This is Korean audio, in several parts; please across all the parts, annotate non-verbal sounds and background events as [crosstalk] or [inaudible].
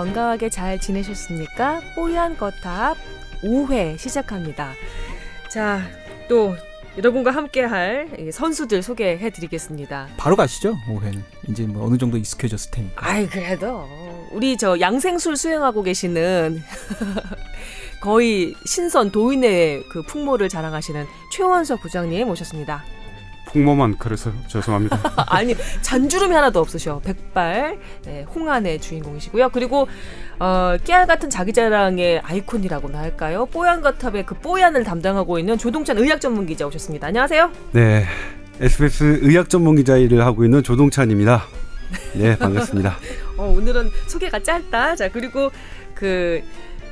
건강하게 잘 지내셨습니까? 뽀얀 거탑 5회 시작합니다. 자, 또 여러분과 함께할 선수들 소개해드리겠습니다. 바로 가시죠. 5회는 이제 뭐 어느 정도 익숙해졌을 테니까. 아이 그래도 우리 저 양생술 수행하고 계시는 [laughs] 거의 신선 도인의 그 풍모를 자랑하시는 최원석 부장님 모셨습니다. 풍모만 그래서 죄송합니다. [laughs] 아니 잔주름이 하나도 없으셔. 백발 네, 홍안의 주인공이시고요. 그리고 어, 깨알 같은 자기 자랑의 아이콘이라고나 할까요? 뽀얀거탑의 그 뽀얀을 담당하고 있는 조동찬 의학 전문 기자 오셨습니다. 안녕하세요. 네, SBS 의학 전문 기자 일을 하고 있는 조동찬입니다. 네, 반갑습니다. [laughs] 어, 오늘은 소개가 짧다. 자 그리고 그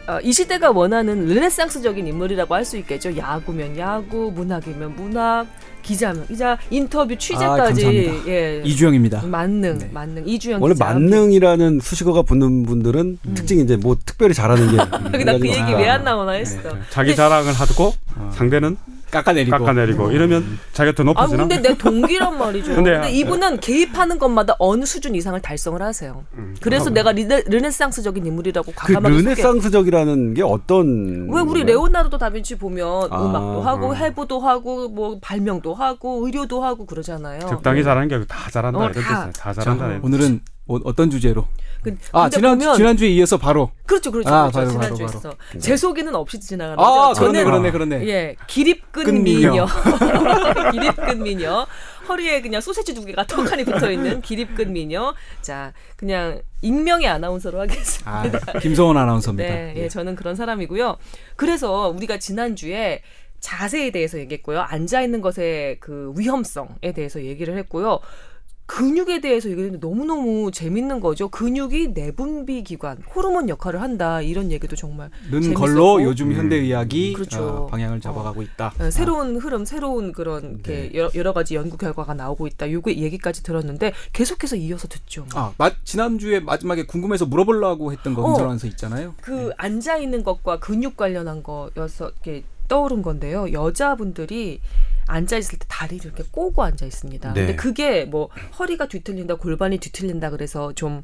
어, 이 시대가 원하는 르네상스적인 인물이라고 할 수 있겠죠. 야구면 야구, 문학이면 문학, 기자면 기자, 인터뷰 취재까지 아, 예. 이주영입니다. 만능, 네. 만능 이주영 원래 기자. 만능이라는 수식어가 붙는 분들은 음. 특징이 이제 뭐 특별히 잘하는 게. [laughs] 나그 얘기. 왜 안 나오나 했어. 네. 자기 자랑을 하고 상대는 깎아내리고. 깎아내리고 이러면 자기가 더아 높아지나? 근데 내 동기란 말이죠. 근데- 근데, 이분은 개입하는 것마다 어느 수준 이상을 달성을 하세요. 음, 그래서. 내가 리네, 르네상스적인 인물이라고 그 과감하게 소개. 르네상스적이라는 게 어떤. 왜 우리 레오나르도 다빈치 보면 아, 음악도 하고 음. 해부도 하고 뭐 발명도 하고 의료도 하고 그러잖아요. 적당히 잘하는 게 다 잘한다 어, 이런 다. 뜻이야. 다 자, 잘한다. 오늘은 어, 떤 주제로? 근, 아 근데 지난 보면 지난주에 이어서 바로. 그렇죠, 그렇죠, 아, 그렇죠. 바로, 지난주에 바로. 있어. 제 소개는 없이 지나가는 아 저는 그러네 그러네. 예, 기립근 끈 미녀. [laughs] 기립근 미녀. 허리에 그냥 소세지 두 개가 턱하니 붙어 있는 [laughs] 기립근 미녀. 자, 그냥 익명의 아나운서로 하겠습니다. 아, 김성원 아나운서입니다. 네, 예, 저는 그런 사람이고요. 그래서 우리가 지난주에 자세에 대해서 얘기했고요. 앉아 있는 것의 그 위험성에 대해서 얘기를 했고요. 근육에 대해서 얘기했는데 너무너무 재밌는 거죠. 근육이 내분비 기관, 호르몬 역할을 한다. 이런 얘기도 정말 는. 걸로 요즘 음. 현대 의학이 그렇죠. 어, 방향을 잡아가고 있다. 어, 새로운 흐름, 새로운 그런 네. 여러, 여러 가지 연구 결과가 나오고 있다. 요거 얘기까지 들었는데 계속해서 이어서 듣죠. 아, 마, 지난주에 마지막에 궁금해서 물어보려고 했던 거 어. 흥설하면서 있잖아요. 그 앉아 있는 것과 근육 관련한 거여서 이렇게 떠오른 건데요. 여자분들이 앉아 있을 때 다리를 이렇게 꼬고 앉아 있습니다. 네. 근데 그게 뭐 허리가 뒤틀린다, 골반이 뒤틀린다 그래서 좀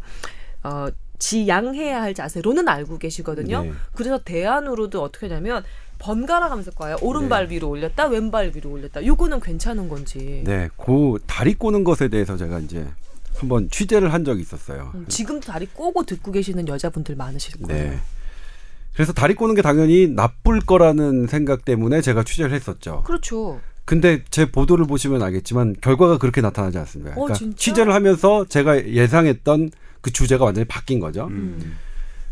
어, 지양해야 할 자세로는 알고 계시거든요. 네. 그래서 대안으로도 어떻게 하냐면 번갈아 가면서 꺼요. 오른발 네. 위로 올렸다, 왼발 위로 올렸다. 요거는 괜찮은 건지. 네, 그 다리 꼬는 것에 대해서 제가 이제 한번 취재를 한 적이 있었어요. 음, 지금도 다리 꼬고 듣고 계시는 여자분들 많으실 거예요. 네. 그래서 다리 꼬는 게 당연히 나쁠 거라는 생각 때문에 제가 취재를 했었죠. 그렇죠. 근데 제 보도를 보시면 알겠지만 결과가 그렇게 나타나지 않습니다. 어, 그러니까 진짜? 취재를 하면서 제가 예상했던 그 주제가 완전히 바뀐 거죠. 음.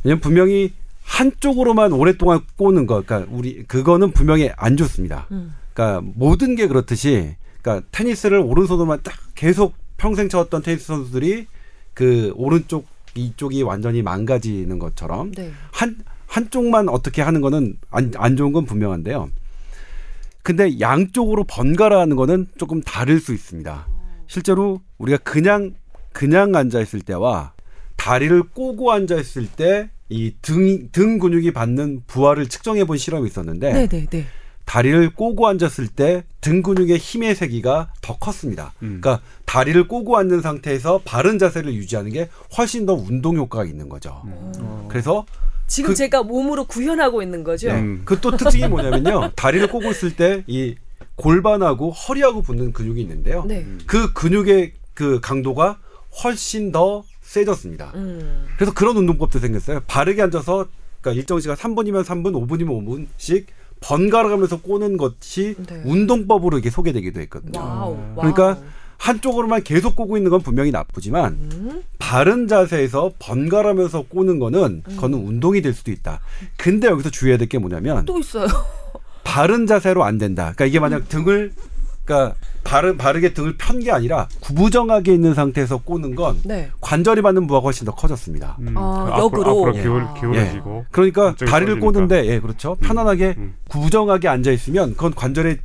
왜냐면 분명히 한쪽으로만 오랫동안 꼬는 거, 그러니까 우리 그거는 분명히 안 좋습니다. 음. 그러니까 모든 게 그렇듯이, 그러니까 테니스를 오른손으로만 딱 계속 평생 쳤던 테니스 선수들이 그 오른쪽 이쪽이 완전히 망가지는 것처럼 네. 한 한쪽만 어떻게 하는 거는 안, 안 좋은 건 분명한데요. 근데 양쪽으로 번갈아 하는 거는 조금 다를 수 있습니다. 실제로 우리가 그냥 그냥 앉아 있을 때와 다리를 꼬고 앉아 있을 때 이 등 등 근육이 받는 부하를 측정해 본 실험이 있었는데 네, 네, 네. 다리를 꼬고 앉았을 때 등 근육의 힘의 세기가 더 컸습니다. 음. 그러니까 다리를 꼬고 앉는 상태에서 바른 자세를 유지하는 게 훨씬 더 운동 효과가 있는 거죠. 어. 그래서 지금 그- 제가 몸으로 구현하고 있는 거죠. 네. 음. 그또 특징이 뭐냐면요. [laughs] 다리를 꼬고 있을 때 이 골반하고 허리하고 붙는 근육이 있는데요. 네. 그 근육의 그 강도가 훨씬 더 세졌습니다. 음. 그래서 그런 운동법도 생겼어요. 바르게 앉아서 그러니까 일정 시간 3분이면 3분, 5분이면 5분씩 번갈아 가면서 꼬는 것이 네. 운동법으로 이게 소개되기도 했거든요. wow. 그러니까 wow. 한쪽으로만 계속 꼬고 있는 건 분명히 나쁘지만 음. 바른 자세에서 번갈아면서 꼬는 거는 그거는 운동이 될 수도 있다. 근데 여기서 주의해야 될 게 뭐냐면 또 있어요. [laughs] 바른 자세로 안 된다. 그러니까 이게 만약 등을 그러니까 바르, 바르게 등을 편 게 아니라 구부정하게 있는 상태에서 꼬는 건 네. 관절이 받는 부하가 훨씬 더 커졌습니다. 음. 아, 앞으로, 역으로. 앞으로 기울, 아. 기울어지고 그러니까 한쪽이 다리를 쏠리니까. 꼬는데 예 그렇죠 편안하게 음. 구부정하게 앉아 있으면 그건 관절에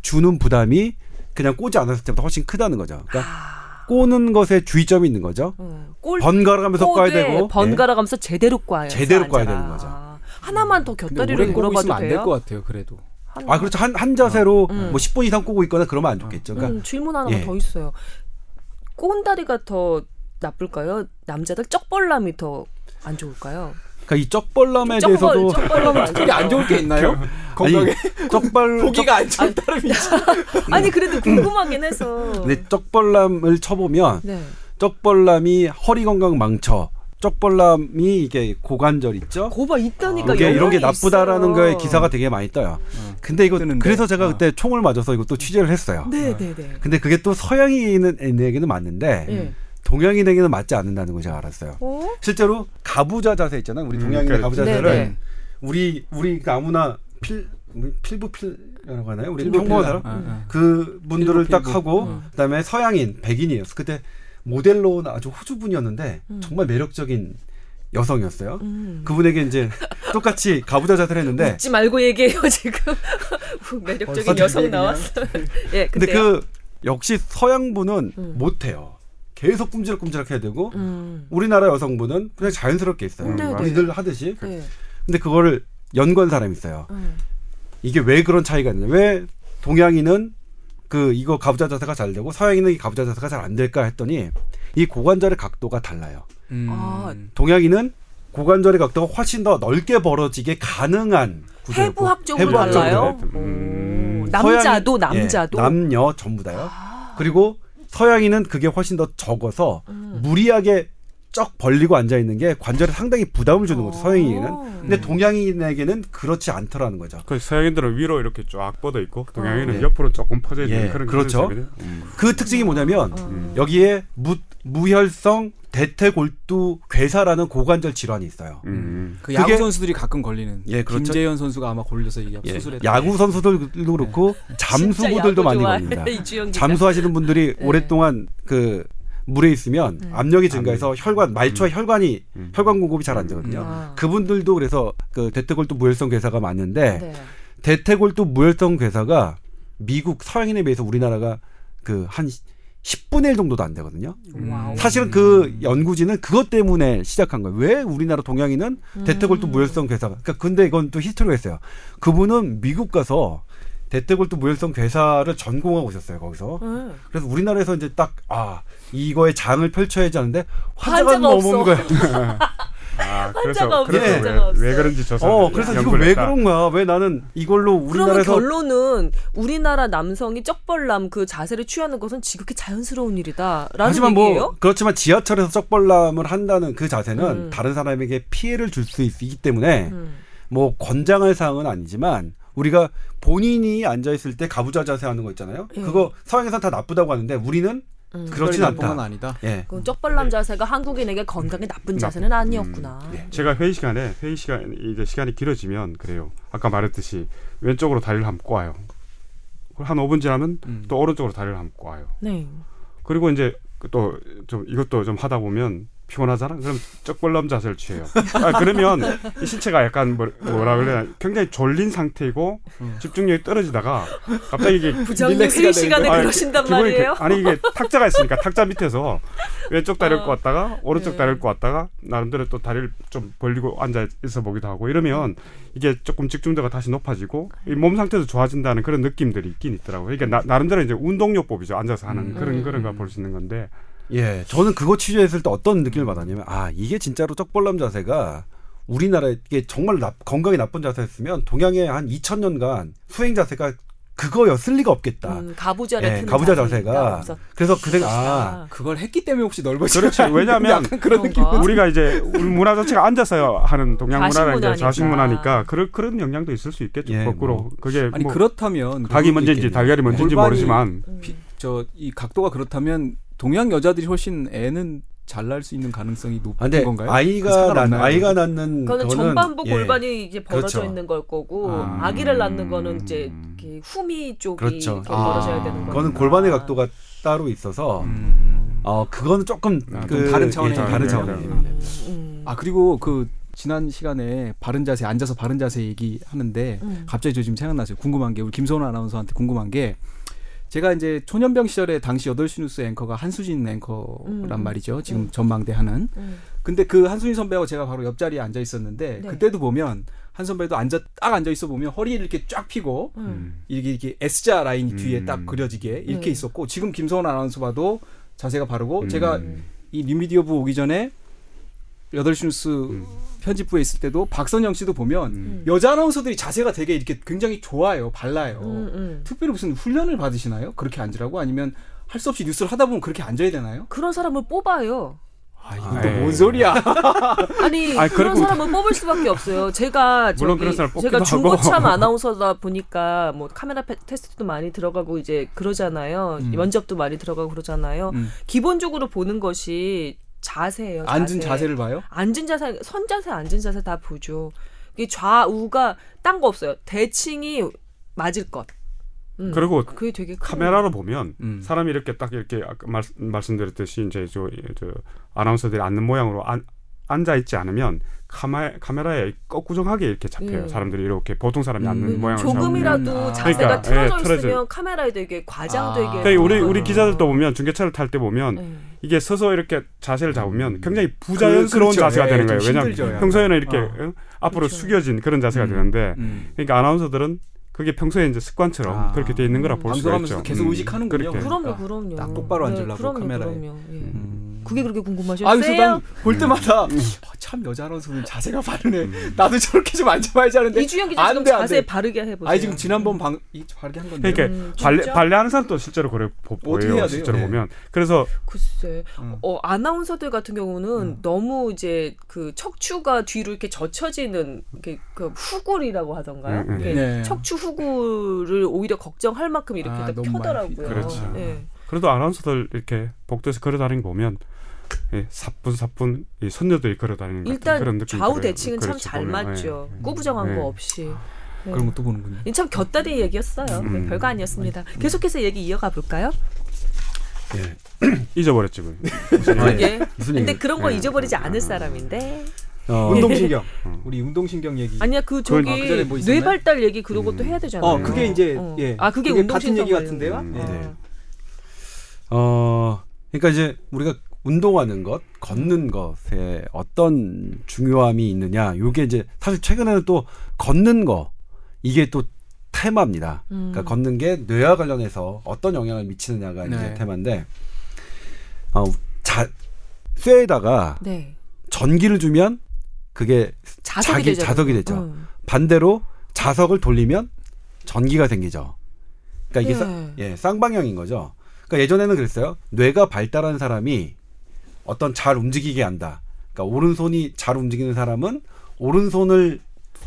주는 부담이 그냥 꼬지 않았을 때보다 훨씬 크다는 거죠. 그러니까 아. 꼬는 것에 주의점이 있는 거죠. 음. 골 번갈아가면서 꺼야 꼬되 되고 번갈아 가면서 제대로 꽈요. 제대로 꽈야 앉아라. 되는 거죠. 아, 하나만 더 곁다리를 오래 꼬고 물어봐도 있으면 안될 돼요? 것 같아요. 그래도. 하나. 아 그렇죠 한, 한 자세로 음. 뭐 10분 이상 꼬고 있거나 그러면 안 좋겠죠. 그러니까 음, 질문 하나가 예. 더 있어요. 꼰다리가 더 나쁠까요? 남자들 쩍벌남이 더 안 좋을까요? 그러니까 이 쩍벌남에 쩍벌, 대해서도 쩍벌남은 안 특히 안 좋을 게 있나요? 건강에 쩍벌 보기가 안 좋은 따름이 있어. [laughs] 아니 그래도 궁금하긴 해서. 근데 쩍벌남을 쳐보면 네. 쩍벌남이 허리 건강 망쳐. 쩍벌남이 이게 고관절 있죠? 고바 있다니까. 이게 이런 게 나쁘다라는 있어요. 거에 기사가 되게 많이 떠요. 근데 이거 뜨는데. 그래서 제가 어. 그때 총을 맞아서 이것도 취재를 했어요. 네, 네, 네. 근데 그게 또 서양인에게는 맞는데 예. 동양인에게는 맞지 않는다는 걸 제가 알았어요. 어? 실제로 가부좌 자세 있잖아요. 우리 음, 동양인의 그- 가부좌 네, 자세를 네. 우리 우리 아무나 필 뭐, 필부 필이라고 하나요? 우리 평범한 필. 사람 아, 아. 그 분들을 필부, 딱 필부. 하고 음. 그다음에 서양인 백인이었어. 그때 모델로 온 아주 호주 분이었는데 음. 정말 매력적인 여성이었어요. 음. 그분에게 이제 똑같이 가부좌 자세를 했는데 웃지 말고 얘기해요 지금. [laughs] 매력적인 벌써 여성 나왔어. [laughs] 예, 근데 근데요? 그 역시 서양 분은 음. 못해요. 계속 꼼지락꼼지락 해야 되고 음. 우리나라 여성분은 그냥 자연스럽게 있어요. 네, 네. 우리들 하듯이. 네. 근데 그거를 연구한 사람이 있어요. 음. 이게 왜 그런 차이가 있냐? 왜 동양인은 그 이거 가부좌 자세가 잘 되고 서양인은 이 가부좌 자세가 잘 안 될까 했더니 이 고관절의 각도가 달라요. 음. 아, 동양인은 고관절의 각도가 훨씬 더 넓게 벌어지게 가능한 구조였고 해부학적으로 해부학적으로 달라요. 음. 오, 남자도 예, 남자도. 아. 남녀 전부 다요. 그리고 서양인은 그게 훨씬 더 적어서 음. 무리하게 쩍 벌리고 앉아 있는 게 관절에 상당히 부담을 주는 거죠. 서양인에는. 어. 근데 동양인에게는 그렇지 않더라는 거죠. 그 서양인들은 위로 이렇게 쫙 뻗어 있고 동양인은 네. 옆으로 조금 퍼져 있는 예, 그런 그렇죠. 셈이네요. 음. 그 특징이 뭐냐면 음. 여기에 무, 무혈성 대퇴골두 괴사라는 고관절 질환이 있어요. 음. 그 야구 선수들이 가끔 걸리는. 예, 그렇죠. 김재현 선수가 아마 걸려서 이게 예, 수술했. 야구 선수들도 그렇고 잠수부들도 많이 걸립니다. 잠수하시는 분들이 [laughs] 네. 오랫동안 그 물에 있으면 음. 압력이 증가해서 혈관 말초와 혈관이 음. 혈관 공급이 잘 안 되거든요. 아. 그분들도 그래서 그 대퇴골두 무혈성 괴사가 많은데 네. 대퇴골두 무혈성 괴사가 미국 서양인에 비해서 우리나라가 그한 10분의 1 정도도 안 되거든요. wow. 사실은 그 연구진은 그것 때문에 시작한 거예요. 왜 우리나라 동양인은 음. 대퇴골두 무혈성 괴사가 그러니까 근데 이건 또 history가 있어요. 그분은 미국 가서 대퇴골두 무혈성 괴사를 전공하고 오셨어요 거기서. 음. 그래서 우리나라에서 이제 딱 아 이거에 장을 펼쳐야지 하는데 환자가, 환자가 너무 없는. 거예요. [laughs] 아, 환자가 그래서 없어, 그래서 환자가 왜, 왜 없어. 그런지 조사. 어 그래서 이거 왜 그런 거야? 왜 나는 이걸로 그러면 우리나라에서 결론은 우리나라 남성이 쩍벌남 그 자세를 취하는 것은 지극히 자연스러운 일이다라는 하지만 얘기예요? 뭐 그렇지만 지하철에서 쩍벌남을 한다는 그 자세는 음. 다른 사람에게 피해를 줄 수 있기 때문에 음. 뭐 권장할 사항은 아니지만 우리가 본인이 앉아 있을 때 가부좌 자세 하는 거 있잖아요. 예. 그거 서양에선 다 나쁘다고 하는데 우리는 음. 그렇진 않다. 아니다. 예. 그 쩍벌남 자세가 한국인에게 건강에 나쁜 자세는 아니었구나. 예. 제가 회의 시간에 회의 시간 이제 시간이 길어지면 그래요. 아까 말했듯이 왼쪽으로 다리를 꼬아요. 그리고 한 5분 지나면 음. 또 오른쪽으로 다리를 한번 꼬아요. 네. 그리고 이제 또 좀 이것도 좀 하다 보면 피곤하잖아. 그럼 쩍벌남 자세를 취해요. 아, 그러면 이 신체가 약간 뭐, 뭐라 그래야 굉장히 졸린 상태이고 음. 집중력이 떨어지다가 갑자기 이게 회의 시간에 되는데. 그러신단 말이에요? 그- 아니 이게 탁자가 있으니까 탁자 밑에서 왼쪽 다리를 어. 꼬았다가 오른쪽 네. 다리를 꼬았다가 나름대로 또 다리를 좀 벌리고 앉아 있어 보기도 하고 이러면 이게 조금 집중도가 다시 높아지고 이몸 상태도 좋아진다는 그런 느낌들이 있긴 있더라고요. 이게 나, 나름대로 이제 운동요법이죠. 앉아서 하는 음. 그런 그런 거볼수 있는 건데 예. 저는 그거 취재했을 때 어떤 느낌을 받았냐면 아 이게 진짜로 쩍벌남 자세가 우리나라 이게 정말 나, 건강에 나쁜 자세였으면 동양의 한 2000년간 수행 자세가 그거였을 리가 없겠다. 음, 가부좌를 예, 가부좌 자세가 자세가 없었- 그래서 그 생각 아. 그걸 했기 때문에 혹시 넓어지. 그렇지. 왜냐하면? 우리가 이제 우리 문화 자체가 앉아서 하는 동양 문화라 이제 자신문화니까. 자신문화니까 그런 그런 영향도 있을 수 있겠죠. 예, 거꾸로 뭐. 그게 아니 뭐 그렇다면 닭이 그것도 먼저인지. 달걀이 먼저인지 모르지만 음. 저이 각도가 그렇다면 동양 여자들이 훨씬 애는 잘 날 수 있는 가능성이 높은 아, 근데 건가요? 그 아이가 난 상관없나요? 아이가 낳는 그거는 거는 전반부 예. 골반이 이제 벌어져 그렇죠. 있는 걸 거고 아. 아. 기를 낳는 거는 이제 이렇게 후미 쪽이 그렇죠. 이렇게 아. 벌어져야 되는 거니까. 그거는 골반의 각도가 따로 있어서 음. 어 그거는 조금 아, 그좀 다른 차원의 예, 좀 다른. 차원이에요. 음, 음. 아 그리고 그 지난 시간에 바른 자세 앉아서 바른 자세 얘기하는데 음. 갑자기 저 지금 생각났어요. 궁금한 게 우리 김선호 아나운서한테 궁금한 게 제가 이제 초년병 시절에 당시 8시 뉴스 앵커가 한수진 앵커란 음. 말이죠. 지금 음. 전망대 하는. 음. 근데 그 한수진 선배하고 제가 바로 옆자리에 앉아 있었는데 네. 그때도 보면 한 선배도 앉아 딱 앉아 있어 보면 허리를 이렇게 쫙 펴고 음. 이게 이렇게 S자 라인이 뒤에 음. 딱 그려지게 이렇게 네. 있었고 지금 김선호 아나운서 봐도 자세가 바르고 음. 제가 이 뉴미디어부 오기 전에 8시 뉴스 음. 편집부에 있을 때도 박선영 씨도 보면 음. 여자 아나운서들이 자세가 되게 이렇게 굉장히 좋아요. 발라요. 음, 음. 특별히 무슨 훈련을 받으시나요? 그렇게 앉으라고 아니면 할 수 없이 뉴스를 하다 보면 그렇게 앉아야 되나요? 그런 사람을 뽑아요. 아, 이거 아, 또 에이. 뭔 소리야? [laughs] 아니 아니, 그런 그리고- 사람을 뽑을 수밖에 없어요. 제가 물론 저기 그런 사람 뽑기도 제가. 중고참 아나운서다 보니까 뭐 카메라 페- 테스트도 많이 들어가고 이제 그러잖아요. 음. 면접도 많이 들어가고 그러잖아요. 음. 기본적으로 보는 것이 자세예요. 자세. 앉은 자세를 봐요? 앉은 자세, 선 자세, 앉은 자세 다 보죠. 이게 좌우가 딴 거 없어요. 대칭이 맞을 것. 음. 그리고 그게 되게 큰 카메라로 보면 음. 사람이 이렇게 딱 이렇게 아까 말, 말씀드렸듯이 이제 저, 저 아나운서들이 앉는 모양으로 안, 앉아 있지 않으면 카메, 카메라에 거꾸정하게 이렇게 잡혀요. 음. 사람들이 이렇게 보통 사람이 음. 앉는 모양으로 조금이라도 잡으면, 아. 자세가 그러니까, 틀어져 예, 틀어져. 있으면 카메라에 되게 과장되게. 아. 그러니까 우리 우리. 기자들도 보면 중계차를 탈 때 보면 네. 이게 서서 이렇게 자세를 잡으면 굉장히 부자연스러운 그- 그렇죠. 자세가 예, 되는 좀 거예요. 왜냐하면 힘들죠. 평소에는 이렇게 어. 응? 앞으로 그렇죠. 숙여진 그런 자세가 음. 되는데 음. 그러니까 아나운서들은 그게 평소에 이제 습관처럼 아. 그렇게 돼 있는 거라 볼 수가 방송하면서 있죠. 계속 음. 의식하는군요. 그렇게. 그럼요, 그러니까 그럼요. 딱 똑바로 앉으려고 그럼요, 카메라에. 그럼요. 예. 음. 그게 그렇게 궁금하셨어요? 아, 그래서 난 볼 때마다 어, 참 여자 아나운서는 자세가 바르네. 음. 나도 저렇게 좀 앉아봐야지 하는데 이주영 기자 안 지금 돼, 안 자세 돼. 바르게 해보세요. 아니 지금 지난번 방 이, 바르게 한 건데. 그러니까 음, 발레 진짜? 발레하는 사람도 실제로 그래 보, 어떻게 보여요. 해야 돼요? 실제로 네. 보면 그래서 글쎄, 음. 어, 아나운서들 같은 경우는 음. 너무 이제 그 척추가 뒤로 이렇게 젖혀지는 게그 후굴이라고 하던가요? 음, 음. 이렇게 네. 척추 후굴을 오히려 걱정할 만큼 이렇게 아, 펴더라고요. 그렇죠. 예. 그래도 아나운서들 이렇게 복도에서 걸어다니는 거 보면 예, 사뿐사뿐 이 선녀들이 걸어다니는 것 같은 일단 그런 느낌 좌우 대칭은 참잘 보면. 맞죠. 예. 꾸부정한 네. 거 없이. 네. 그런 것도 보는군요. 이참 곁다리 얘기였어요. 네, 음. 별거 아니었습니다. 계속해서 얘기 이어가 볼까요? 예. [clears throat] 잊어버렸지 그. 아, 예. 예. 무슨 근데? 그런 거 네. 잊어버리지 않을 사람인데. 어, 운동신경. 음. 우리 운동신경 얘기. 아니야 그 저기 아, 그 뭐? 뇌발달 얘기 그런 것도 음. 해야 되잖아요. 어, 그게 이제 어. 예. 아 그게, 그게 운동신경 같은 얘기 같은데요? 음. 예. 네. 어, 그러니까 이제 우리가 운동하는 것, 걷는 것에 어떤 중요함이 있느냐. 요게 이제 사실 최근에는 또 걷는 거 이게 또 테마입니다. 음. 그러니까 걷는 게 뇌와 관련해서 어떤 영향을 미치느냐가 이제 네. 테마인데 어, 자, 쇠에다가 네. 전기를 주면 그게 자석이 자기 되죠. 자석이 되죠. 음. 반대로 자석을 돌리면 전기가 생기죠. 그러니까 이게 예. 쌍- 예, 쌍방향인 거죠. 그러니까 예전에는 그랬어요. 뇌가 발달한 사람이 어떤 잘 움직이게 한다. 그러니까 오른손이 잘 움직이는 사람은 오른손을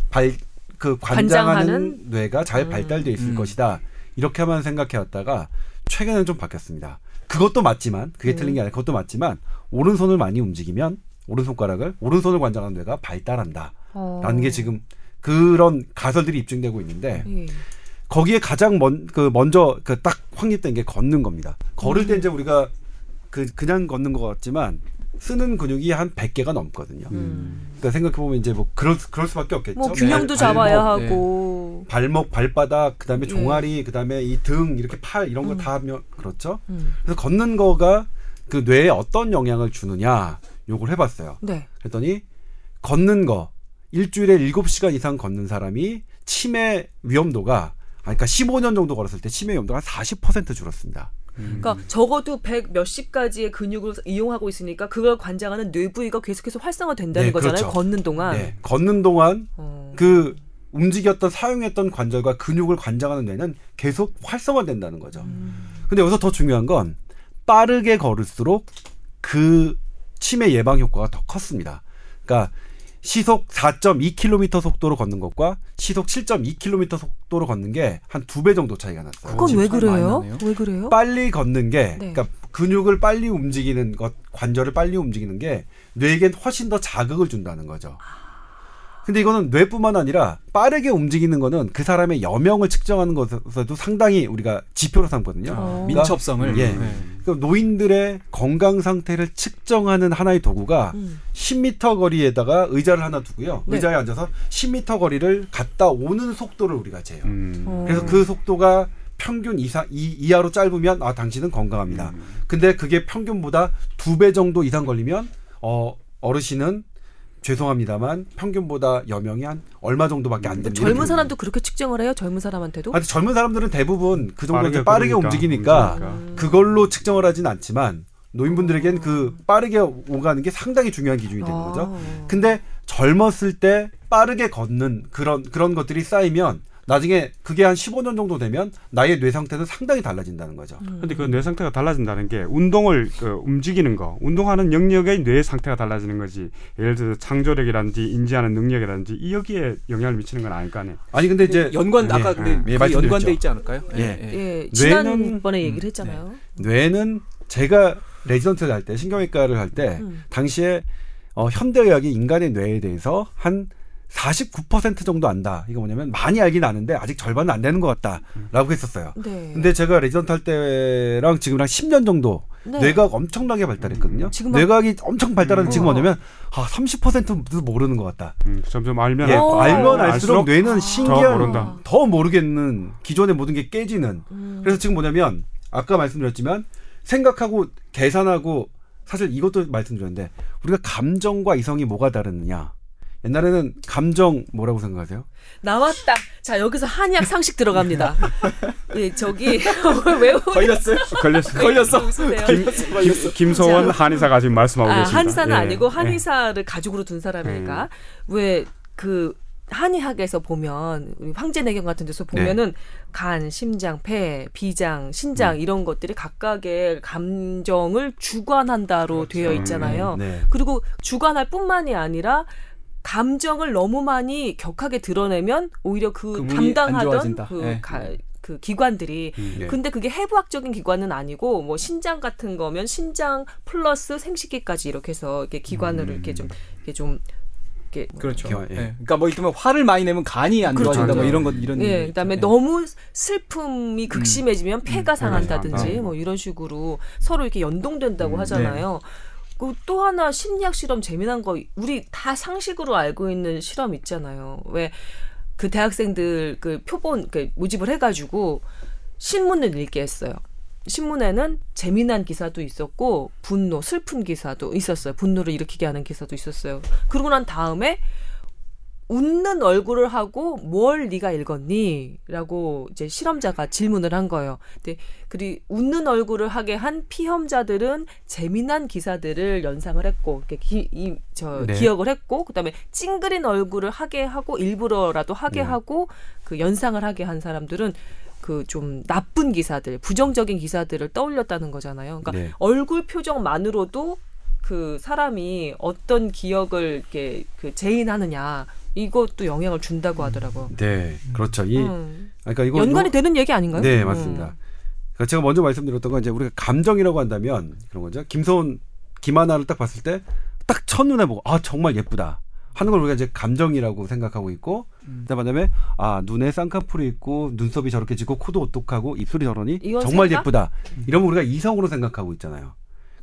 발 그 관장하는, 관장하는? 뇌가 잘 음. 발달돼 있을 음. 것이다. 이렇게만 생각해 왔다가 최근에는 좀 바뀌었습니다. 그것도 맞지만 그게 음. 틀린 게 아니라 그것도 맞지만 오른손을 많이 움직이면 오른손가락을 오른손을 관장하는 뇌가 발달한다. 어. 라는 게 지금 그런 가설들이 입증되고 있는데 예. 거기에 가장 먼 그 먼저 그 딱 확립된 게 걷는 겁니다. 걸을 음. 때 이제 우리가 그 그냥 걷는 것 같지만 쓰는 근육이 한 100개가 넘거든요. 음. 그러니까 생각해 보면 이제 뭐 그럴 그럴 수밖에 없겠죠. 뭐 균형도 발- 잡아야 발목, 네. 하고. 발목, 발바닥, 그다음에 예. 종아리, 그다음에 이 등 이렇게 팔 이런 거 음. 다 하면 그렇죠. 음. 그래서 걷는 거가 그 뇌에 어떤 영향을 주느냐 요걸 해 봤어요. 네. 그랬더니 걷는 거 일주일에 7시간 이상 걷는 사람이 치매 위험도가 그러니까 15년 정도 걸었을 때 치매 위험도가 한40% 줄었습니다. 그러니까 적어도 100 몇십 가지의 근육을 이용하고 있으니까 그걸 관장하는 뇌 부위가 계속해서 활성화된다는 네, 거잖아요. 그렇죠. 걷는 동안. 네, 걷는 동안 어. 그 움직였던 사용했던 관절과 근육을 관장하는 뇌는 계속 활성화된다는 거죠. 음. 근데 여기서 더 중요한 건 빠르게 걸을수록 그 치매 예방 효과가 더 컸습니다. 그러니까 시속 4.2km 속도로 걷는 것과 시속 7.2km 속도로 걷는 게 한 두 배 정도 차이가 났어요. 그건 왜 그래요? 왜 그래요? 빨리 걷는 게 네. 그러니까 근육을 빨리 움직이는 것 관절을 빨리 움직이는 게 뇌에겐 훨씬 더 자극을 준다는 거죠. 근데 이거는 뇌뿐만 아니라 빠르게 움직이는 거는 그 사람의 여명을 측정하는 것에서도 상당히 우리가 지표로 삼거든요. 어. 그러니까 민첩성을. 예. 네. 그 노인들의 건강 상태를 측정하는 하나의 도구가 음. 10m 거리에다가 의자를 하나 두고요. 네. 의자에 앉아서 10m 거리를 갔다 오는 속도를 우리가 재요. 음. 어. 그래서 그 속도가 평균 이상 이, 이하로 짧으면 아 당신은 건강합니다. 음. 근데 그게 평균보다 두 배 정도 이상 걸리면 어 어르신은 죄송합니다만 평균보다 여명이 한 얼마 정도밖에 안 됩니다. 젊은 사람도 그렇게 측정을 해요? 젊은 사람한테도? 아니, 젊은 사람들은 대부분 그 정도 빠르게 빠르게 걸으니까, 움직이니까 움직이니까. 음. 그걸로 측정을 하진 않지만 노인분들에겐 그 빠르게 오가는 게 상당히 중요한 기준이 되는 거죠. 아. 근데 젊었을 때 빠르게 걷는 그런 그런 것들이 쌓이면 나중에 그게 한 15년 정도 되면 나의 뇌 상태는 상당히 달라진다는 거죠. 음. 근데 그 뇌 상태가 달라진다는 게 운동을 그 움직이는 거, 운동하는 영역의 뇌 상태가 달라지는 거지. 예를 들어서 창조력이라든지 인지하는 능력이라든지 이 여기에 영향을 미치는 건 아닐 거 아니에요. 아니 근데 이제 연관 예, 아까 근데 예, 그게 말씀드렸죠. 연관돼 있지 않을까요? 예. 예, 뇌는- 지난번에 얘기를 했잖아요. 뇌는 제가 레지던트를 할 때 신경외과를 할때 음. 당시에 어, 현대의학이 인간의 뇌에 대해서 한 49% 정도 안다. 이거 뭐냐면 많이 알긴 아는데 아직 절반은 안 되는 것 같다라고 했었어요. 네. 근데 제가 레지던트 할 때랑 지금랑 10년 정도 네. 뇌과학 엄청나게 발달했거든요. 지금 막- 뇌과학이 엄청 발달하는 지금 우와. 뭐냐면 아 30%도 모르는 것 같다. 음, 점점 알면 예, 어. 알면 알수록 알수록 뇌는 더 신기한 모른다. 더 모르겠는 기존의 모든 게 깨지는 음. 그래서 지금 뭐냐면 아까 말씀드렸지만 생각하고 계산하고 사실 이것도 말씀드렸는데 우리가 감정과 이성이 뭐가 다르느냐 옛날에는 감정 뭐라고 생각하세요? 나왔다. 자 여기서 한약 상식 들어갑니다. [laughs] 예, 저기 [laughs] 왜 걸렸어요? 걸렸어. 걸렸어. 김, 김, 김소원 한의사가 지금 말씀하고 아, 계십니다. 한의사는 예. 아니고 한의사를 가족으로 둔 사람이니까 왜그 한의학에서 보면 우리 황제내경 같은 데서 네. 보면은 간, 심장, 폐, 비장, 신장 음. 이런 것들이 각각의 감정을 주관한다로 되어 있잖아요. 네. 그리고 주관할 뿐만이 아니라 감정을 너무 많이 격하게 드러내면 오히려 그안 담당하던. 그, 예. 가- 그 기관들이 음. 네. 근데 그게 해부학적인 기관은 아니고 뭐 신장 같은 거면 신장 플러스 생식기까지 이렇게 해서 이렇게 기관을 음. 이렇게 좀 이렇게 좀 이렇게 그렇죠. 기와- 예. 예. 그러니까 뭐 이를테면 화를 많이 내면 간이 안 그렇죠. 좋아진다 뭐. 이런 것 이런 예, 얘기 그다음에 있죠. 너무 슬픔이 극심해지면 폐가 상한다든지 상한다. 뭐 이런 식으로 서로 이렇게 연동된다고 음, 하잖아요. 그또 하나 심리학 실험 재미난 거 우리 다 상식으로 알고 있는 실험 있잖아요. 왜 그 대학생들 그 표본 그 모집을 해가지고 신문을 읽게 했어요. 신문에는 재미난 기사도 있었고 분노, 슬픈 기사도 있었어요. 분노를 일으키게 하는 기사도 있었어요. 그러고 난 다음에 웃는 얼굴을 하고 뭘 네가 읽었니?라고 이제 실험자가 질문을 한 거예요. 근데 그리 웃는 얼굴을 하게 한 피험자들은 재미난 기사들을 연상을 했고, 이렇게 기, 이, 저 네. 기억을 했고, 그다음에 찡그린 얼굴을 하게 하고 일부러라도 하게 네. 하고 그 연상을 하게 한 사람들은 그좀 나쁜 기사들, 부정적인 기사들을 떠올렸다는 거잖아요. 그러니까 네. 얼굴 표정만으로도 그 사람이 어떤 기억을 이렇게 그 재인하느냐 이것도 영향을 준다고 하더라고요. 네, 그렇죠. 이 음. 그러니까 이거 연관이 되는 얘기 아닌가요? 네, 음. 맞습니다. 그러니까 제가 먼저 말씀드렸던 건 이제 우리가 감정이라고 한다면 그런 거죠. 김소은 김하나를 딱 봤을 때 딱 첫눈에 보고 아 정말 예쁘다 하는 걸 우리가 이제 감정이라고 생각하고 있고 음. 그다음에 아 눈에 쌍꺼풀이 있고 눈썹이 저렇게 짓고 코도 오똑하고 입술이 저러니 정말 생각? 예쁘다 이러면 우리가 이성으로 생각하고 있잖아요.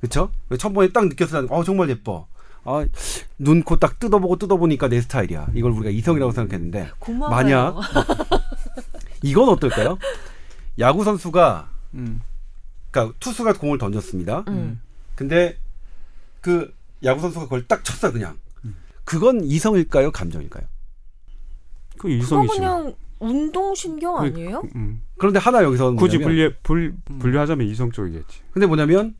그렇죠? 첫 번에 딱 느꼈을 때 어, 정말 예뻐. 아, 눈, 코 딱 뜯어보고 뜯어보니까 내 스타일이야. 이걸 우리가 이성이라고 생각했는데 고마워요. 만약 [laughs] 이건 어떨까요? 야구 선수가 음. 그러니까 투수가 공을 던졌습니다. 음. 근데 그 야구 선수가 그걸 딱 쳤어 그냥. 그건 이성일까요, 감정일까요? 그 그거 이성이지. 그냥 운동신경 아니에요? 음. 그런데 하나 여기서 굳이 뭐냐면 분류 불, 분류하자면 이성 쪽이겠지. 근데 뭐냐면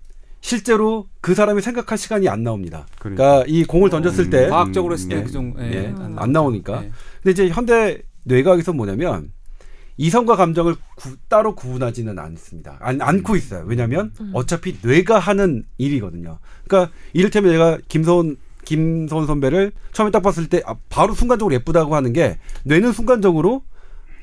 실제로 그 사람이 생각할 시간이 안 나옵니다. 그러니까. 그러니까 이 공을 던졌을 음, 때 과학적으로 했을 예. 때 그정 예, 예, 안, 안 나오니까. 예. 근데 이제 현대 뇌과학에서 뭐냐면 이성과 감정을 구- 따로 구분하지는 않습니다. 안, 않고 있어요. 왜냐하면 음. 어차피 뇌가 하는 일이거든요. 그러니까 이를테면 내가 김서원 김서원 선배를 처음에 딱 봤을 때 아, 바로 순간적으로 예쁘다고 하는 게 뇌는 순간적으로